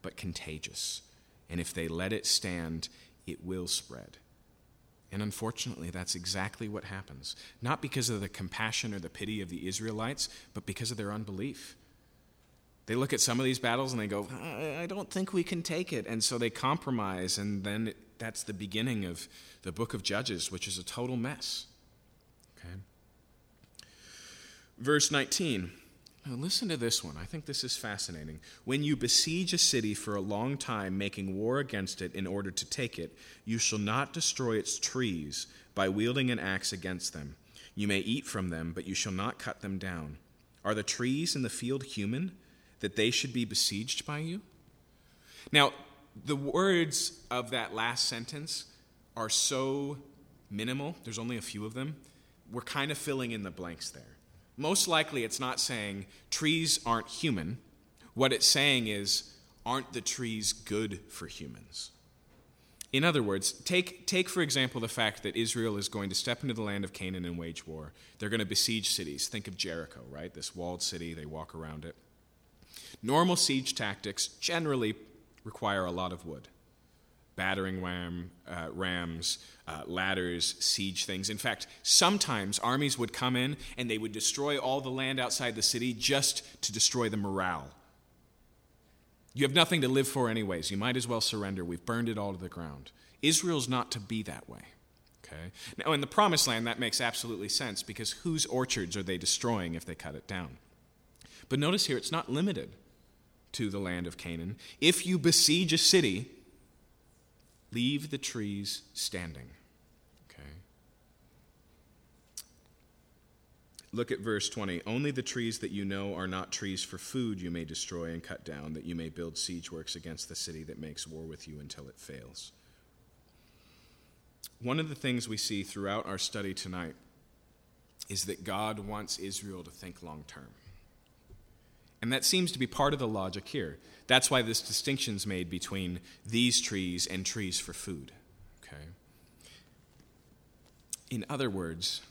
but contagious. And if they let it stand, it will spread. And unfortunately, that's exactly what happens. Not because of the compassion or the pity of the Israelites, but because of their unbelief. They look at some of these battles and they go, I don't think we can take it. And so they compromise, and then it, that's the beginning of the book of Judges, which is a total mess. Okay? Verse 19 now, listen to this one. I think this is fascinating. When you besiege a city for a long time, making war against it in order to take it, you shall not destroy its trees by wielding an axe against them. You may eat from them, but you shall not cut them down. Are the trees in the field human, that they should be besieged by you? Now, the words of that last sentence are so minimal, there's only a few of them. We're kind of filling in the blanks there. Most likely, it's not saying trees aren't human. What it's saying is, aren't the trees good for humans? In other words, take, take for example the fact that Israel is going to step into the land of Canaan and wage war. They're going to besiege cities. Think of Jericho, right? This walled city, they walk around it. Normal siege tactics generally require a lot of wood battering ram, uh, rams, uh, ladders, siege things. In fact, sometimes armies would come in and they would destroy all the land outside the city just to destroy the morale. You have nothing to live for, anyways. You might as well surrender. We've burned it all to the ground. Israel's not to be that way. Okay? Now, in the promised land, that makes absolutely sense because whose orchards are they destroying if they cut it down? But notice here, it's not limited to the land of Canaan. If you besiege a city, Leave the trees standing. Okay? Look at verse 20. Only the trees that you know are not trees for food you may destroy and cut down, that you may build siege works against the city that makes war with you until it fails. One of the things we see throughout our study tonight is that God wants Israel to think long term. And that seems to be part of the logic here. That's why this distinction is made between these trees and trees for food. Okay? In other words,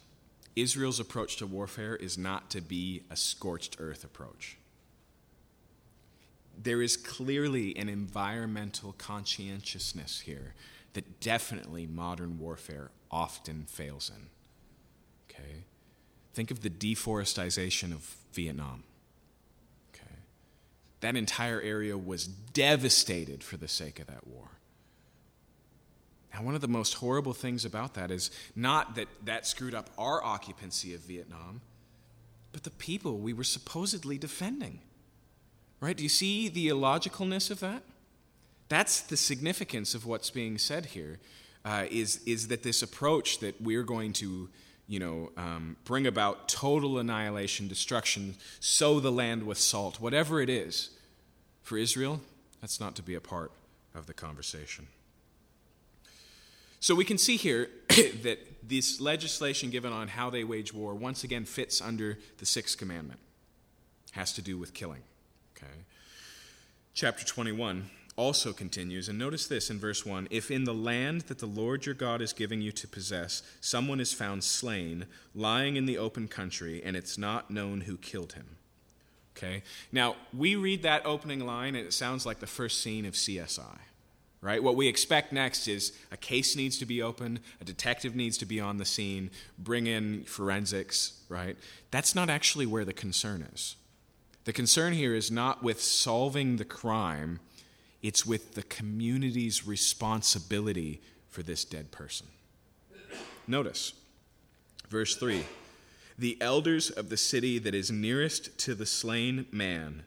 Israel's approach to warfare is not to be a scorched earth approach. There is clearly an environmental conscientiousness here that definitely modern warfare often fails in. Okay? Think of the deforestation of Vietnam. That entire area was devastated for the sake of that war. Now, one of the most horrible things about that is not that that screwed up our occupancy of Vietnam, but the people we were supposedly defending. Right? Do you see the illogicalness of that? That's the significance of what's being said here. Uh, is is that this approach that we're going to, you know, um, bring about total annihilation, destruction, sow the land with salt, whatever it is, for Israel, that's not to be a part of the conversation. So we can see here that this legislation given on how they wage war once again fits under the sixth commandment. Has to do with killing. Okay. Chapter 21 also continues, and notice this in verse 1 If in the land that the Lord your God is giving you to possess, someone is found slain, lying in the open country, and it's not known who killed him. Okay? Now, we read that opening line, and it sounds like the first scene of CSI right? What we expect next is a case needs to be opened, a detective needs to be on the scene, bring in forensics, right? That's not actually where the concern is. The concern here is not with solving the crime, it's with the community's responsibility for this dead person. Notice verse 3 The elders of the city that is nearest to the slain man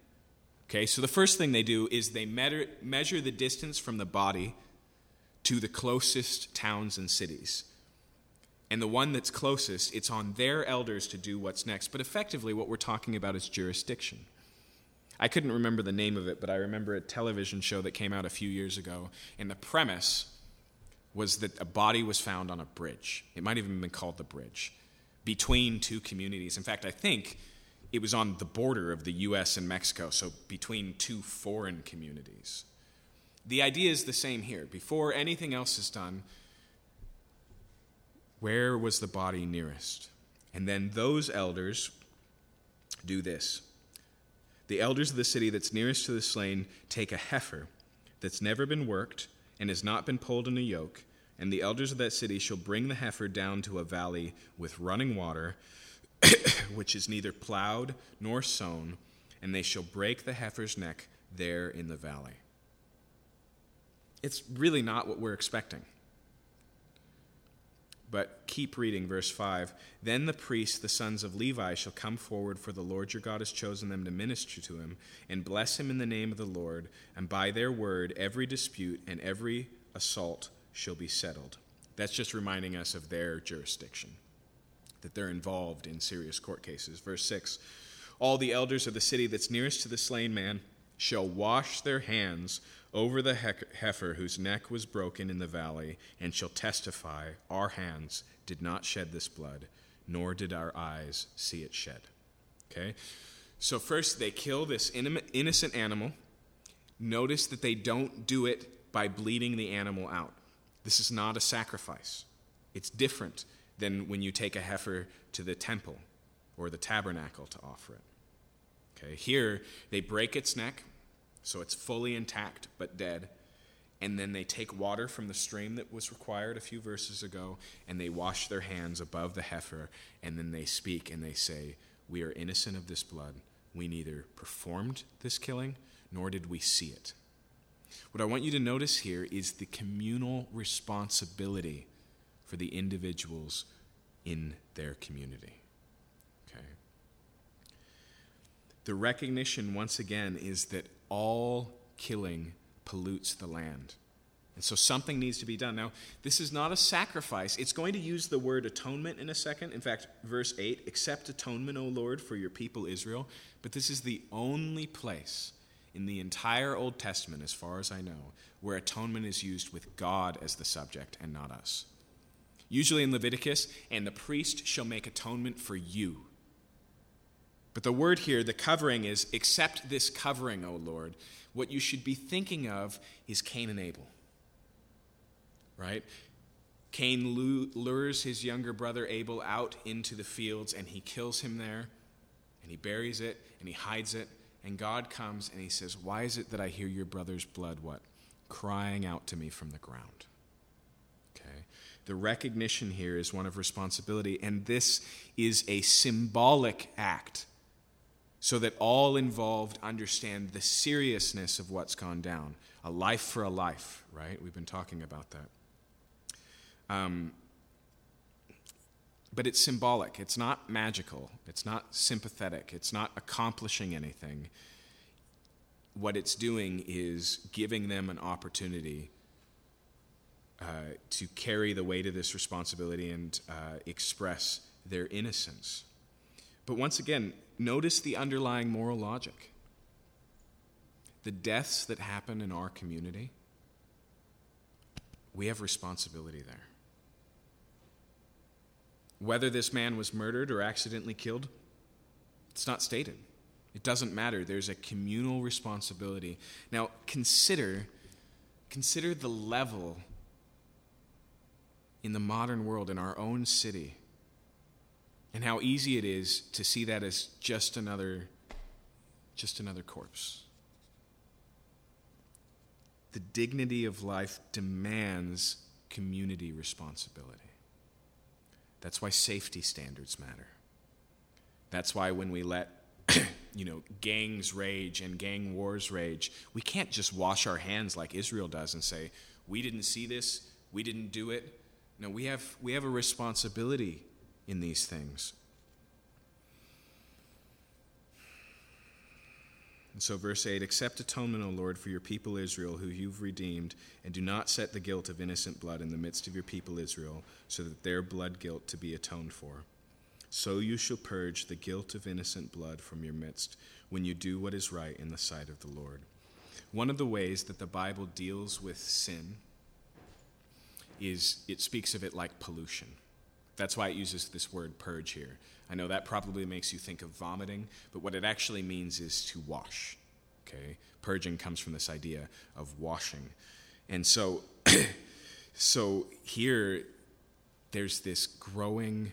Okay, so the first thing they do is they measure, the distance from the body to the closest towns and cities. And the one that's closest, it's on their elders to do what's next. But effectively, what we're talking about is jurisdiction. I couldn't remember the name of it, but I remember a television show that came out a few years ago. And the premise was that a body was found on a bridge. It might even have been called the bridge between two communities. In fact, I think it was on the border of the US and Mexico, so between two foreign communities. The idea is the same here. Before anything else is done, where was the body nearest? And then those elders do this. The elders of the city that's nearest to the slain take a heifer that's never been worked and has not been pulled in a yoke, and the elders of that city shall bring the heifer down to a valley with running water which is neither plowed nor sown, and they shall break the heifer's neck there in the valley. It's really not what we're expecting. But keep reading verse 5. Then the priests, the sons of Levi, shall come forward, for the Lord your God has chosen them to minister to him, and bless him in the name of the Lord, and by their word every dispute and every assault shall be settled. That's just reminding us of their jurisdiction that they're involved in serious court cases. Verse 6 All the elders of the city that's nearest to the slain man shall wash their hands over the heifer whose neck was broken in the valley, and shall testify, Our hands did not shed this blood, nor did our eyes see it shed. Okay? So, first, they kill this innocent animal. Notice that they don't do it by bleeding the animal out. This is not a sacrifice, it's different than when you take a heifer to the temple or the tabernacle to offer it. Okay, here they break its neck, so it's fully intact but dead. And then they take water from the stream that was required a few verses ago, and they wash their hands above the heifer, and then they speak and they say, We are innocent of this blood. We neither performed this killing nor did we see it. What I want you to notice here is the communal responsibility for the individuals in their community. Okay. The recognition, once again, is that all killing pollutes the land. And so something needs to be done. Now, this is not a sacrifice. It's going to use the word atonement in a second. In fact, verse 8 accept atonement, O Lord, for your people Israel. But this is the only place in the entire Old Testament, as far as I know, where atonement is used with God as the subject and not us. Usually in Leviticus, and the priest shall make atonement for you. But the word here, the covering, is accept this covering, O Lord. What you should be thinking of is Cain and Abel right? Cain lures his younger brother Abel out into the fields and he kills him there and he buries it and he hides it. And God comes and he says, Why is it that I hear your brother's blood, what? Crying out to me from the ground. Okay. The recognition here is one of responsibility, and this is a symbolic act so that all involved understand the seriousness of what's gone down. A life for a life, right? We've been talking about that. Um, but it's symbolic. It's not magical. It's not sympathetic. It's not accomplishing anything. What it's doing is giving them an opportunity uh, to carry the weight of this responsibility and uh, express their innocence. But once again, notice the underlying moral logic. The deaths that happen in our community, we have responsibility there. Whether this man was murdered or accidentally killed, it's not stated. It doesn't matter. There's a communal responsibility. Now, consider consider the level in the modern world in our own city and how easy it is to see that as just another just another corpse. The dignity of life demands community responsibility. That's why safety standards matter. That's why when we let you know gangs rage and gang wars rage, we can't just wash our hands like Israel does and say, "We didn't see this, we didn't do it." No, we have we have a responsibility in these things. And so, verse 8 Accept atonement, O Lord, for your people Israel, who you've redeemed, and do not set the guilt of innocent blood in the midst of your people Israel, so that their blood guilt to be atoned for. So you shall purge the guilt of innocent blood from your midst when you do what is right in the sight of the Lord. One of the ways that the Bible deals with sin is it speaks of it like pollution. That's why it uses this word purge here. I know that probably makes you think of vomiting, but what it actually means is to wash. Okay? Purging comes from this idea of washing. And so so here there's this growing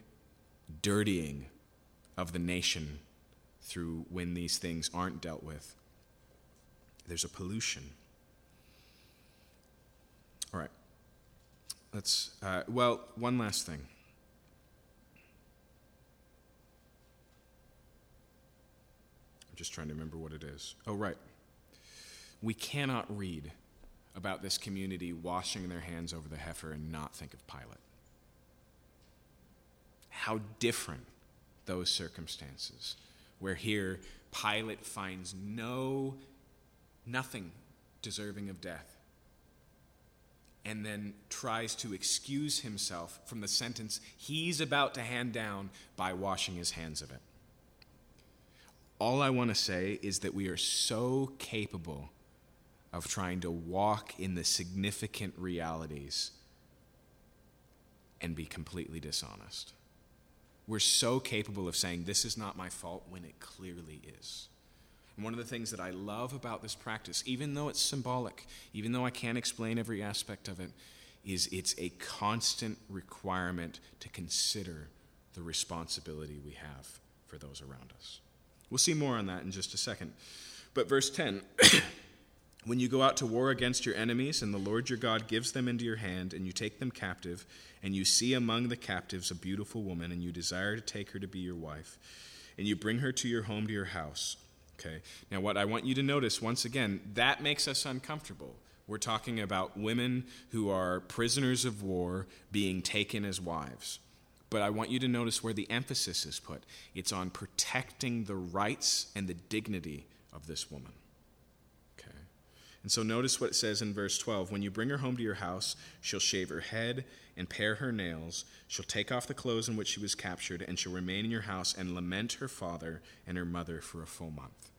dirtying of the nation through when these things aren't dealt with. There's a pollution. All right. Let's, uh, well, one last thing. I'm just trying to remember what it is. Oh, right. We cannot read about this community washing their hands over the heifer and not think of Pilate. How different those circumstances, where here Pilate finds no, nothing deserving of death, and then tries to excuse himself from the sentence he's about to hand down by washing his hands of it. All I want to say is that we are so capable of trying to walk in the significant realities and be completely dishonest. We're so capable of saying, This is not my fault, when it clearly is. And one of the things that I love about this practice, even though it's symbolic, even though I can't explain every aspect of it, is it's a constant requirement to consider the responsibility we have for those around us. We'll see more on that in just a second. But verse 10 When you go out to war against your enemies, and the Lord your God gives them into your hand, and you take them captive, and you see among the captives a beautiful woman, and you desire to take her to be your wife, and you bring her to your home, to your house. Okay, now what I want you to notice once again, that makes us uncomfortable. We're talking about women who are prisoners of war being taken as wives. But I want you to notice where the emphasis is put it's on protecting the rights and the dignity of this woman. Okay? And so notice what it says in verse 12 When you bring her home to your house, she'll shave her head and pare her nails. She'll take off the clothes in which she was captured, and she'll remain in your house and lament her father and her mother for a full month.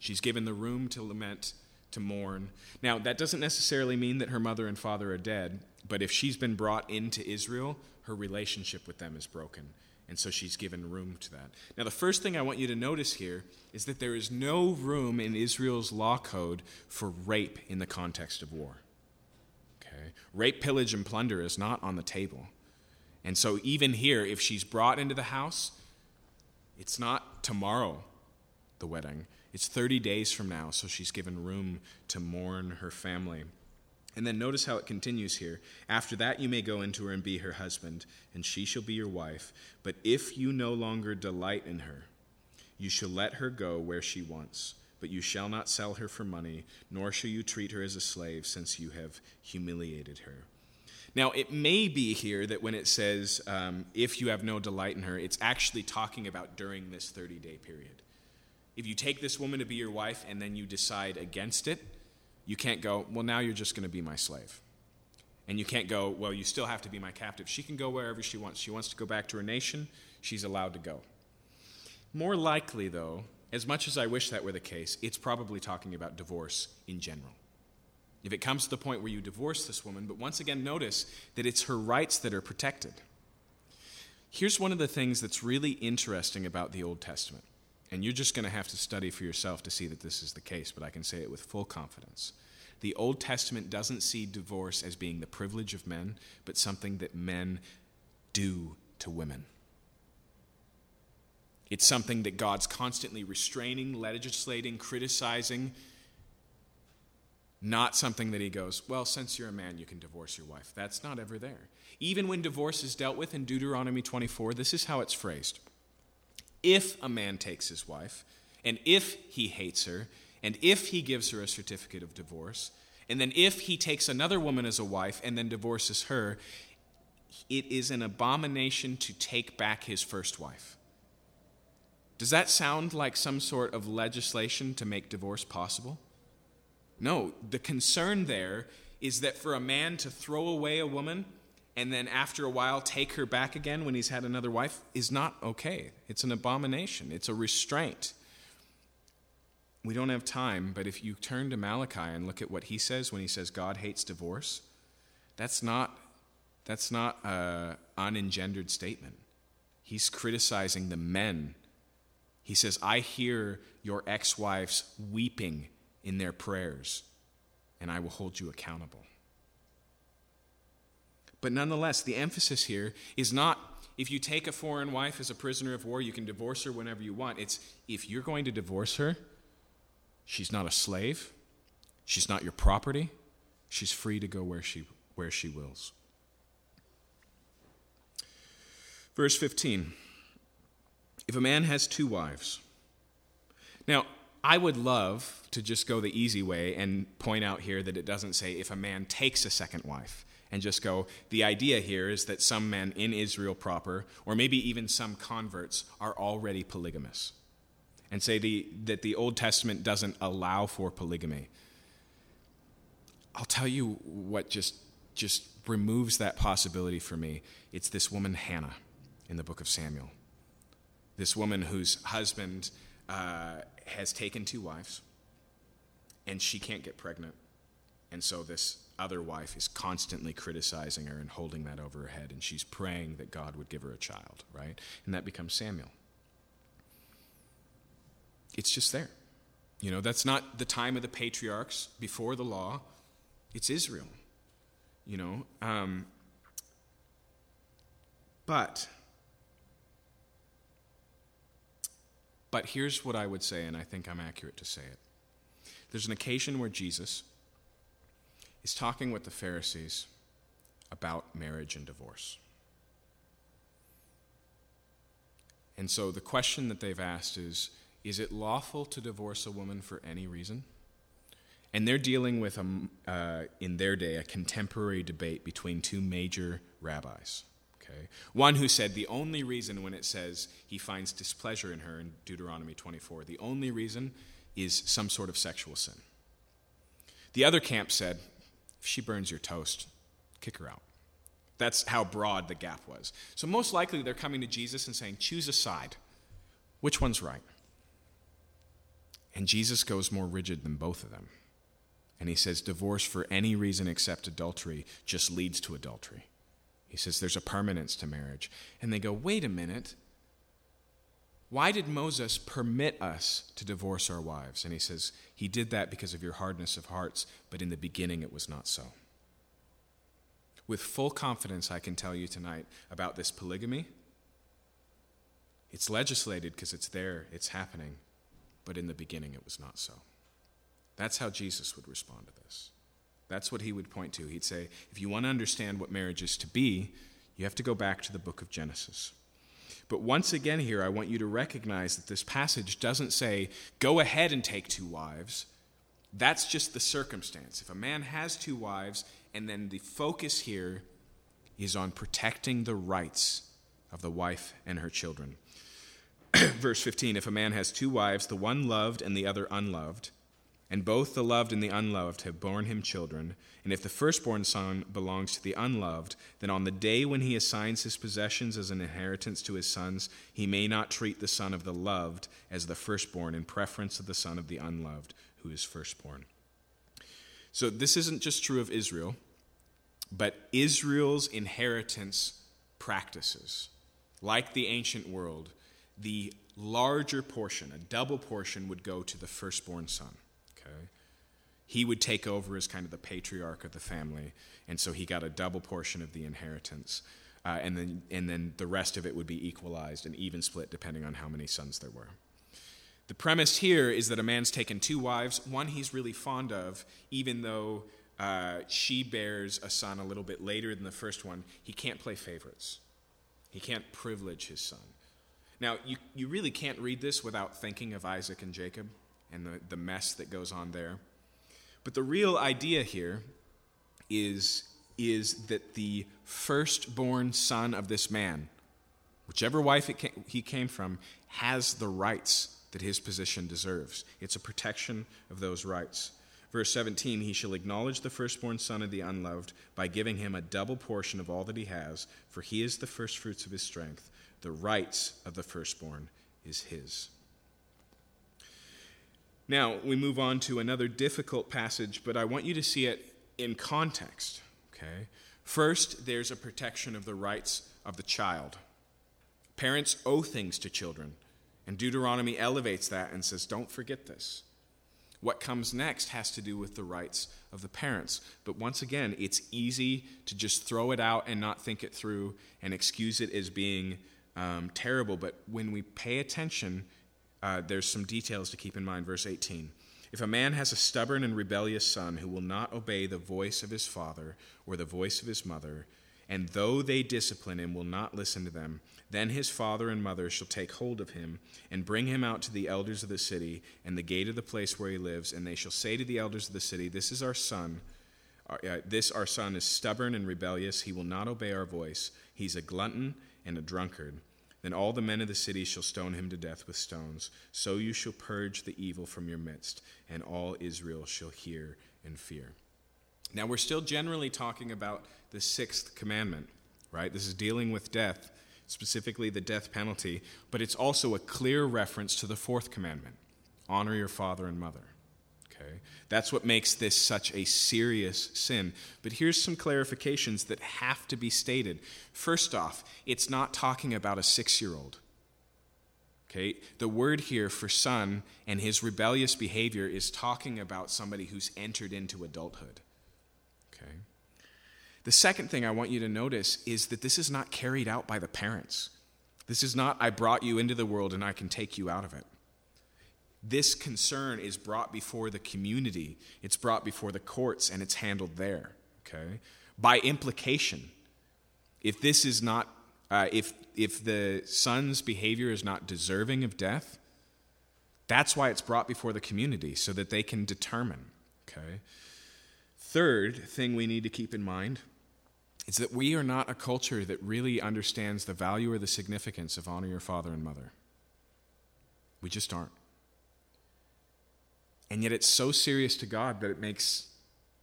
She's given the room to lament, to mourn. Now, that doesn't necessarily mean that her mother and father are dead, but if she's been brought into Israel, her relationship with them is broken. And so she's given room to that. Now, the first thing I want you to notice here is that there is no room in Israel's law code for rape in the context of war. Okay? Rape, pillage, and plunder is not on the table. And so, even here, if she's brought into the house, it's not tomorrow, the wedding. It's 30 days from now, so she's given room to mourn her family. And then notice how it continues here. After that, you may go into her and be her husband, and she shall be your wife. But if you no longer delight in her, you shall let her go where she wants. But you shall not sell her for money, nor shall you treat her as a slave, since you have humiliated her. Now, it may be here that when it says, um, if you have no delight in her, it's actually talking about during this 30 day period. If you take this woman to be your wife and then you decide against it, you can't go, well, now you're just going to be my slave. And you can't go, well, you still have to be my captive. She can go wherever she wants. She wants to go back to her nation, she's allowed to go. More likely, though, as much as I wish that were the case, it's probably talking about divorce in general. If it comes to the point where you divorce this woman, but once again, notice that it's her rights that are protected. Here's one of the things that's really interesting about the Old Testament and you're just going to have to study for yourself to see that this is the case, but I can say it with full confidence. The Old Testament doesn't see divorce as being the privilege of men, but something that men do to women. It's something that God's constantly restraining, legislating, criticizing, not something that he goes, well, since you're a man, you can divorce your wife. That's not ever there. Even when divorce is dealt with in Deuteronomy 24, this is how it's phrased if a man takes his wife, and if he hates her, and if he gives her a certificate of divorce, and then if he takes another woman as a wife and then divorces her, it is an abomination to take back his first wife. Does that sound like some sort of legislation to make divorce possible? No, the concern there is that for a man to throw away a woman and then after a while take her back again when he's had another wife is not okay. It's an abomination, it's a restraint. We don't have time, but if you turn to Malachi and look at what he says when he says God hates divorce, that's not that's not an unengendered statement. He's criticizing the men. He says, I hear your ex wives weeping in their prayers, and I will hold you accountable. But nonetheless, the emphasis here is not if you take a foreign wife as a prisoner of war, you can divorce her whenever you want. It's if you're going to divorce her, she's not a slave, she's not your property, she's free to go where she, where she wills. Verse 15 If a man has two wives, now, I would love to just go the easy way and point out here that it doesn't say if a man takes a second wife and just go, the idea here is that some men in Israel proper, or maybe even some converts, are already polygamous. And say the, that the Old Testament doesn't allow for polygamy. I'll tell you what just, just removes that possibility for me. It's this woman, Hannah, in the book of Samuel. This woman whose husband uh, has taken two wives, and she can't get pregnant. And so this other wife is constantly criticizing her and holding that over her head, and she's praying that God would give her a child, right? And that becomes Samuel. It's just there. You know, that's not the time of the patriarchs before the law, it's Israel. You know, um, but. But here's what I would say, and I think I'm accurate to say it. There's an occasion where Jesus is talking with the Pharisees about marriage and divorce. And so the question that they've asked is Is it lawful to divorce a woman for any reason? And they're dealing with, a, uh, in their day, a contemporary debate between two major rabbis. Okay? One who said the only reason when it says he finds displeasure in her in Deuteronomy 24, the only reason is some sort of sexual sin. The other camp said, if she burns your toast, kick her out. That's how broad the gap was. So, most likely, they're coming to Jesus and saying, choose a side. Which one's right? And Jesus goes more rigid than both of them. And he says, divorce for any reason except adultery just leads to adultery. He says, there's a permanence to marriage. And they go, wait a minute. Why did Moses permit us to divorce our wives? And he says, He did that because of your hardness of hearts, but in the beginning it was not so. With full confidence, I can tell you tonight about this polygamy. It's legislated because it's there, it's happening, but in the beginning it was not so. That's how Jesus would respond to this. That's what he would point to. He'd say, if you want to understand what marriage is to be, you have to go back to the book of Genesis. But once again, here, I want you to recognize that this passage doesn't say, go ahead and take two wives. That's just the circumstance. If a man has two wives, and then the focus here is on protecting the rights of the wife and her children. Verse 15 If a man has two wives, the one loved and the other unloved, and both the loved and the unloved have borne him children. And if the firstborn son belongs to the unloved, then on the day when he assigns his possessions as an inheritance to his sons, he may not treat the son of the loved as the firstborn in preference of the son of the unloved, who is firstborn. So this isn't just true of Israel, but Israel's inheritance practices. Like the ancient world, the larger portion, a double portion, would go to the firstborn son. He would take over as kind of the patriarch of the family, and so he got a double portion of the inheritance. Uh, and, then, and then the rest of it would be equalized and even split depending on how many sons there were. The premise here is that a man's taken two wives, one he's really fond of, even though uh, she bears a son a little bit later than the first one. He can't play favorites, he can't privilege his son. Now, you, you really can't read this without thinking of Isaac and Jacob and the, the mess that goes on there. But the real idea here is, is that the firstborn son of this man, whichever wife came, he came from, has the rights that his position deserves. It's a protection of those rights. Verse 17 He shall acknowledge the firstborn son of the unloved by giving him a double portion of all that he has, for he is the firstfruits of his strength. The rights of the firstborn is his. Now, we move on to another difficult passage, but I want you to see it in context. Okay? First, there's a protection of the rights of the child. Parents owe things to children, and Deuteronomy elevates that and says, don't forget this. What comes next has to do with the rights of the parents. But once again, it's easy to just throw it out and not think it through and excuse it as being um, terrible. But when we pay attention, uh, there's some details to keep in mind. Verse 18. If a man has a stubborn and rebellious son who will not obey the voice of his father or the voice of his mother, and though they discipline him, will not listen to them, then his father and mother shall take hold of him and bring him out to the elders of the city and the gate of the place where he lives, and they shall say to the elders of the city, This is our son. Uh, this our son is stubborn and rebellious. He will not obey our voice. He's a glutton and a drunkard. Then all the men of the city shall stone him to death with stones. So you shall purge the evil from your midst, and all Israel shall hear and fear. Now, we're still generally talking about the sixth commandment, right? This is dealing with death, specifically the death penalty, but it's also a clear reference to the fourth commandment honor your father and mother. That's what makes this such a serious sin. But here's some clarifications that have to be stated. First off, it's not talking about a six year old. Okay? The word here for son and his rebellious behavior is talking about somebody who's entered into adulthood. Okay? The second thing I want you to notice is that this is not carried out by the parents. This is not, I brought you into the world and I can take you out of it this concern is brought before the community, it's brought before the courts, and it's handled there. Okay? By implication, if this is not, uh, if, if the son's behavior is not deserving of death, that's why it's brought before the community, so that they can determine. Okay? Third thing we need to keep in mind is that we are not a culture that really understands the value or the significance of honor your father and mother. We just aren't. And yet it's so serious to God that it makes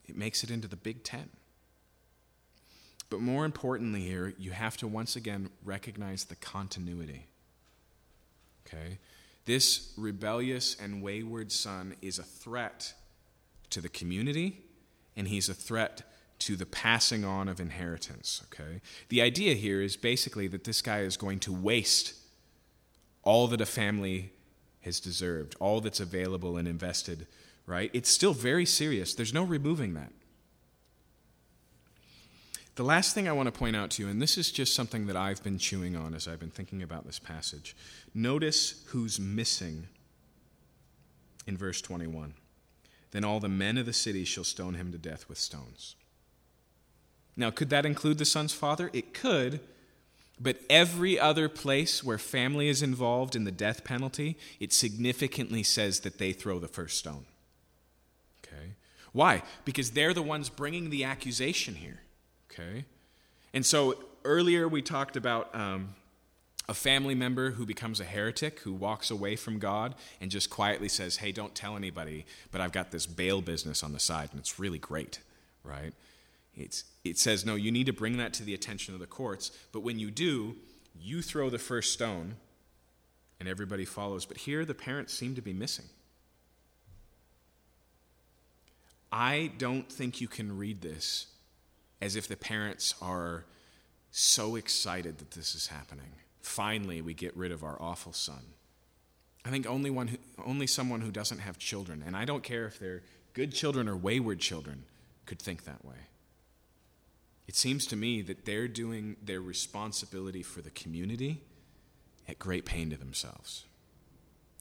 it makes it into the Big Ten. But more importantly, here, you have to once again recognize the continuity. Okay? This rebellious and wayward son is a threat to the community, and he's a threat to the passing on of inheritance. Okay? The idea here is basically that this guy is going to waste all that a family has deserved, all that's available and invested, right? It's still very serious. There's no removing that. The last thing I want to point out to you, and this is just something that I've been chewing on as I've been thinking about this passage. Notice who's missing in verse 21. Then all the men of the city shall stone him to death with stones. Now, could that include the son's father? It could, but every other place where family is involved in the death penalty, it significantly says that they throw the first stone. Okay? Why? Because they're the ones bringing the accusation here. Okay? And so earlier we talked about um, a family member who becomes a heretic, who walks away from God and just quietly says, Hey, don't tell anybody, but I've got this Baal business on the side, and it's really great, right? It's, it says, No, you need to bring that to the attention of the courts, but when you do, you throw the first stone, and everybody follows. But here the parents seem to be missing. I don't think you can read this as if the parents are so excited that this is happening. Finally, we get rid of our awful son. I think only, one who, only someone who doesn't have children, and I don't care if they're good children or wayward children, could think that way. It seems to me that they're doing their responsibility for the community at great pain to themselves.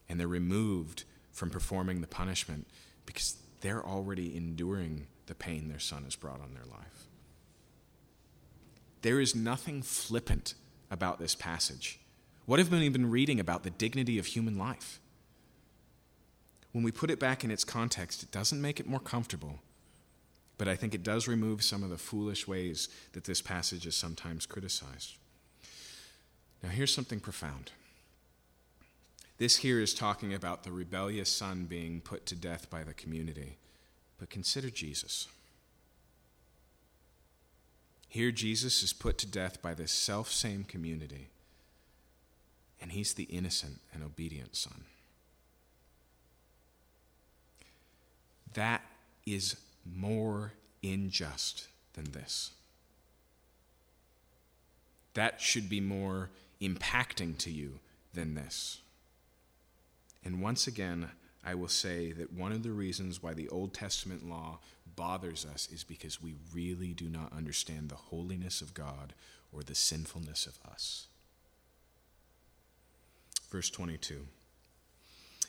And they're removed from performing the punishment because they're already enduring the pain their son has brought on their life. There is nothing flippant about this passage. What have we been reading about the dignity of human life? When we put it back in its context, it doesn't make it more comfortable, but I think it does remove some of the foolish ways that this passage is sometimes criticized. Now, here's something profound. This here is talking about the rebellious son being put to death by the community. But consider Jesus. Here, Jesus is put to death by this self same community, and he's the innocent and obedient son. That is more unjust than this. That should be more impacting to you than this. And once again, I will say that one of the reasons why the Old Testament law bothers us is because we really do not understand the holiness of God or the sinfulness of us. Verse 22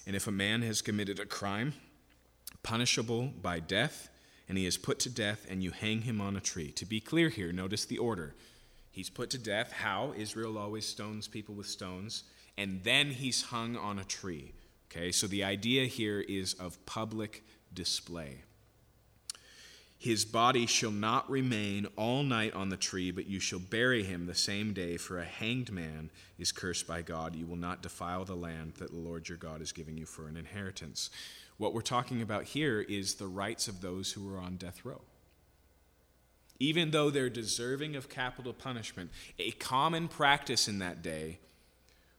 And if a man has committed a crime, punishable by death, and he is put to death, and you hang him on a tree. To be clear here, notice the order. He's put to death. How? Israel always stones people with stones. And then he's hung on a tree. Okay, so the idea here is of public display. His body shall not remain all night on the tree, but you shall bury him the same day, for a hanged man is cursed by God. You will not defile the land that the Lord your God is giving you for an inheritance. What we're talking about here is the rights of those who are on death row. Even though they're deserving of capital punishment, a common practice in that day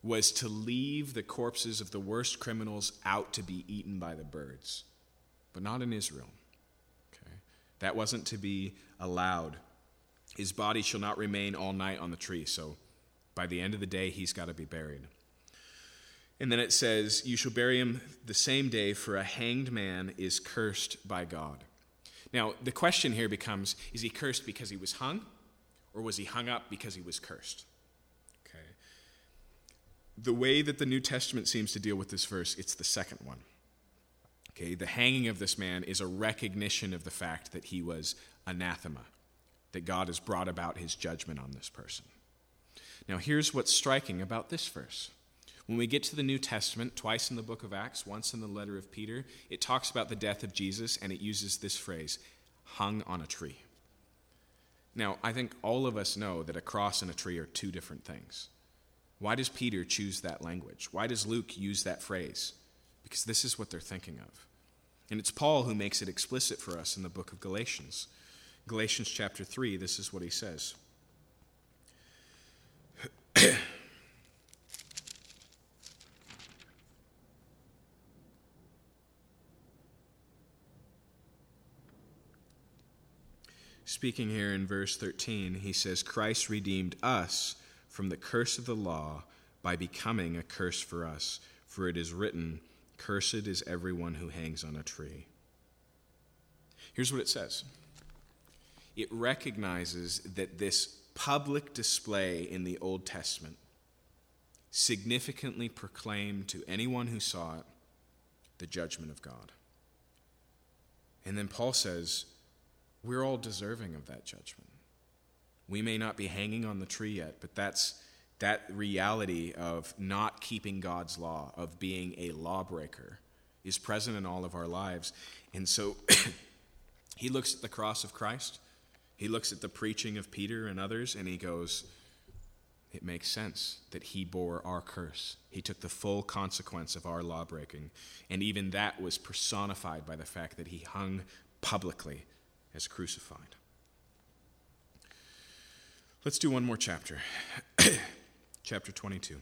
was to leave the corpses of the worst criminals out to be eaten by the birds, but not in Israel. Okay? That wasn't to be allowed. His body shall not remain all night on the tree, so by the end of the day, he's got to be buried. And then it says, You shall bury him the same day, for a hanged man is cursed by God. Now, the question here becomes is he cursed because he was hung, or was he hung up because he was cursed? Okay. the way that the New Testament seems to deal with this verse, it's the second one. Okay, the hanging of this man is a recognition of the fact that he was anathema, that God has brought about his judgment on this person. Now, here's what's striking about this verse. When we get to the New Testament, twice in the book of Acts, once in the letter of Peter, it talks about the death of Jesus and it uses this phrase, hung on a tree. Now, I think all of us know that a cross and a tree are two different things. Why does Peter choose that language? Why does Luke use that phrase? Because this is what they're thinking of. And it's Paul who makes it explicit for us in the book of Galatians. Galatians chapter 3, this is what he says. Speaking here in verse 13, he says, Christ redeemed us from the curse of the law by becoming a curse for us. For it is written, Cursed is everyone who hangs on a tree. Here's what it says it recognizes that this public display in the Old Testament significantly proclaimed to anyone who saw it the judgment of God. And then Paul says, we're all deserving of that judgment. We may not be hanging on the tree yet, but that's that reality of not keeping God's law, of being a lawbreaker, is present in all of our lives. And so he looks at the cross of Christ, he looks at the preaching of Peter and others, and he goes, It makes sense that he bore our curse. He took the full consequence of our lawbreaking. And even that was personified by the fact that he hung publicly as crucified. Let's do one more chapter. chapter 22.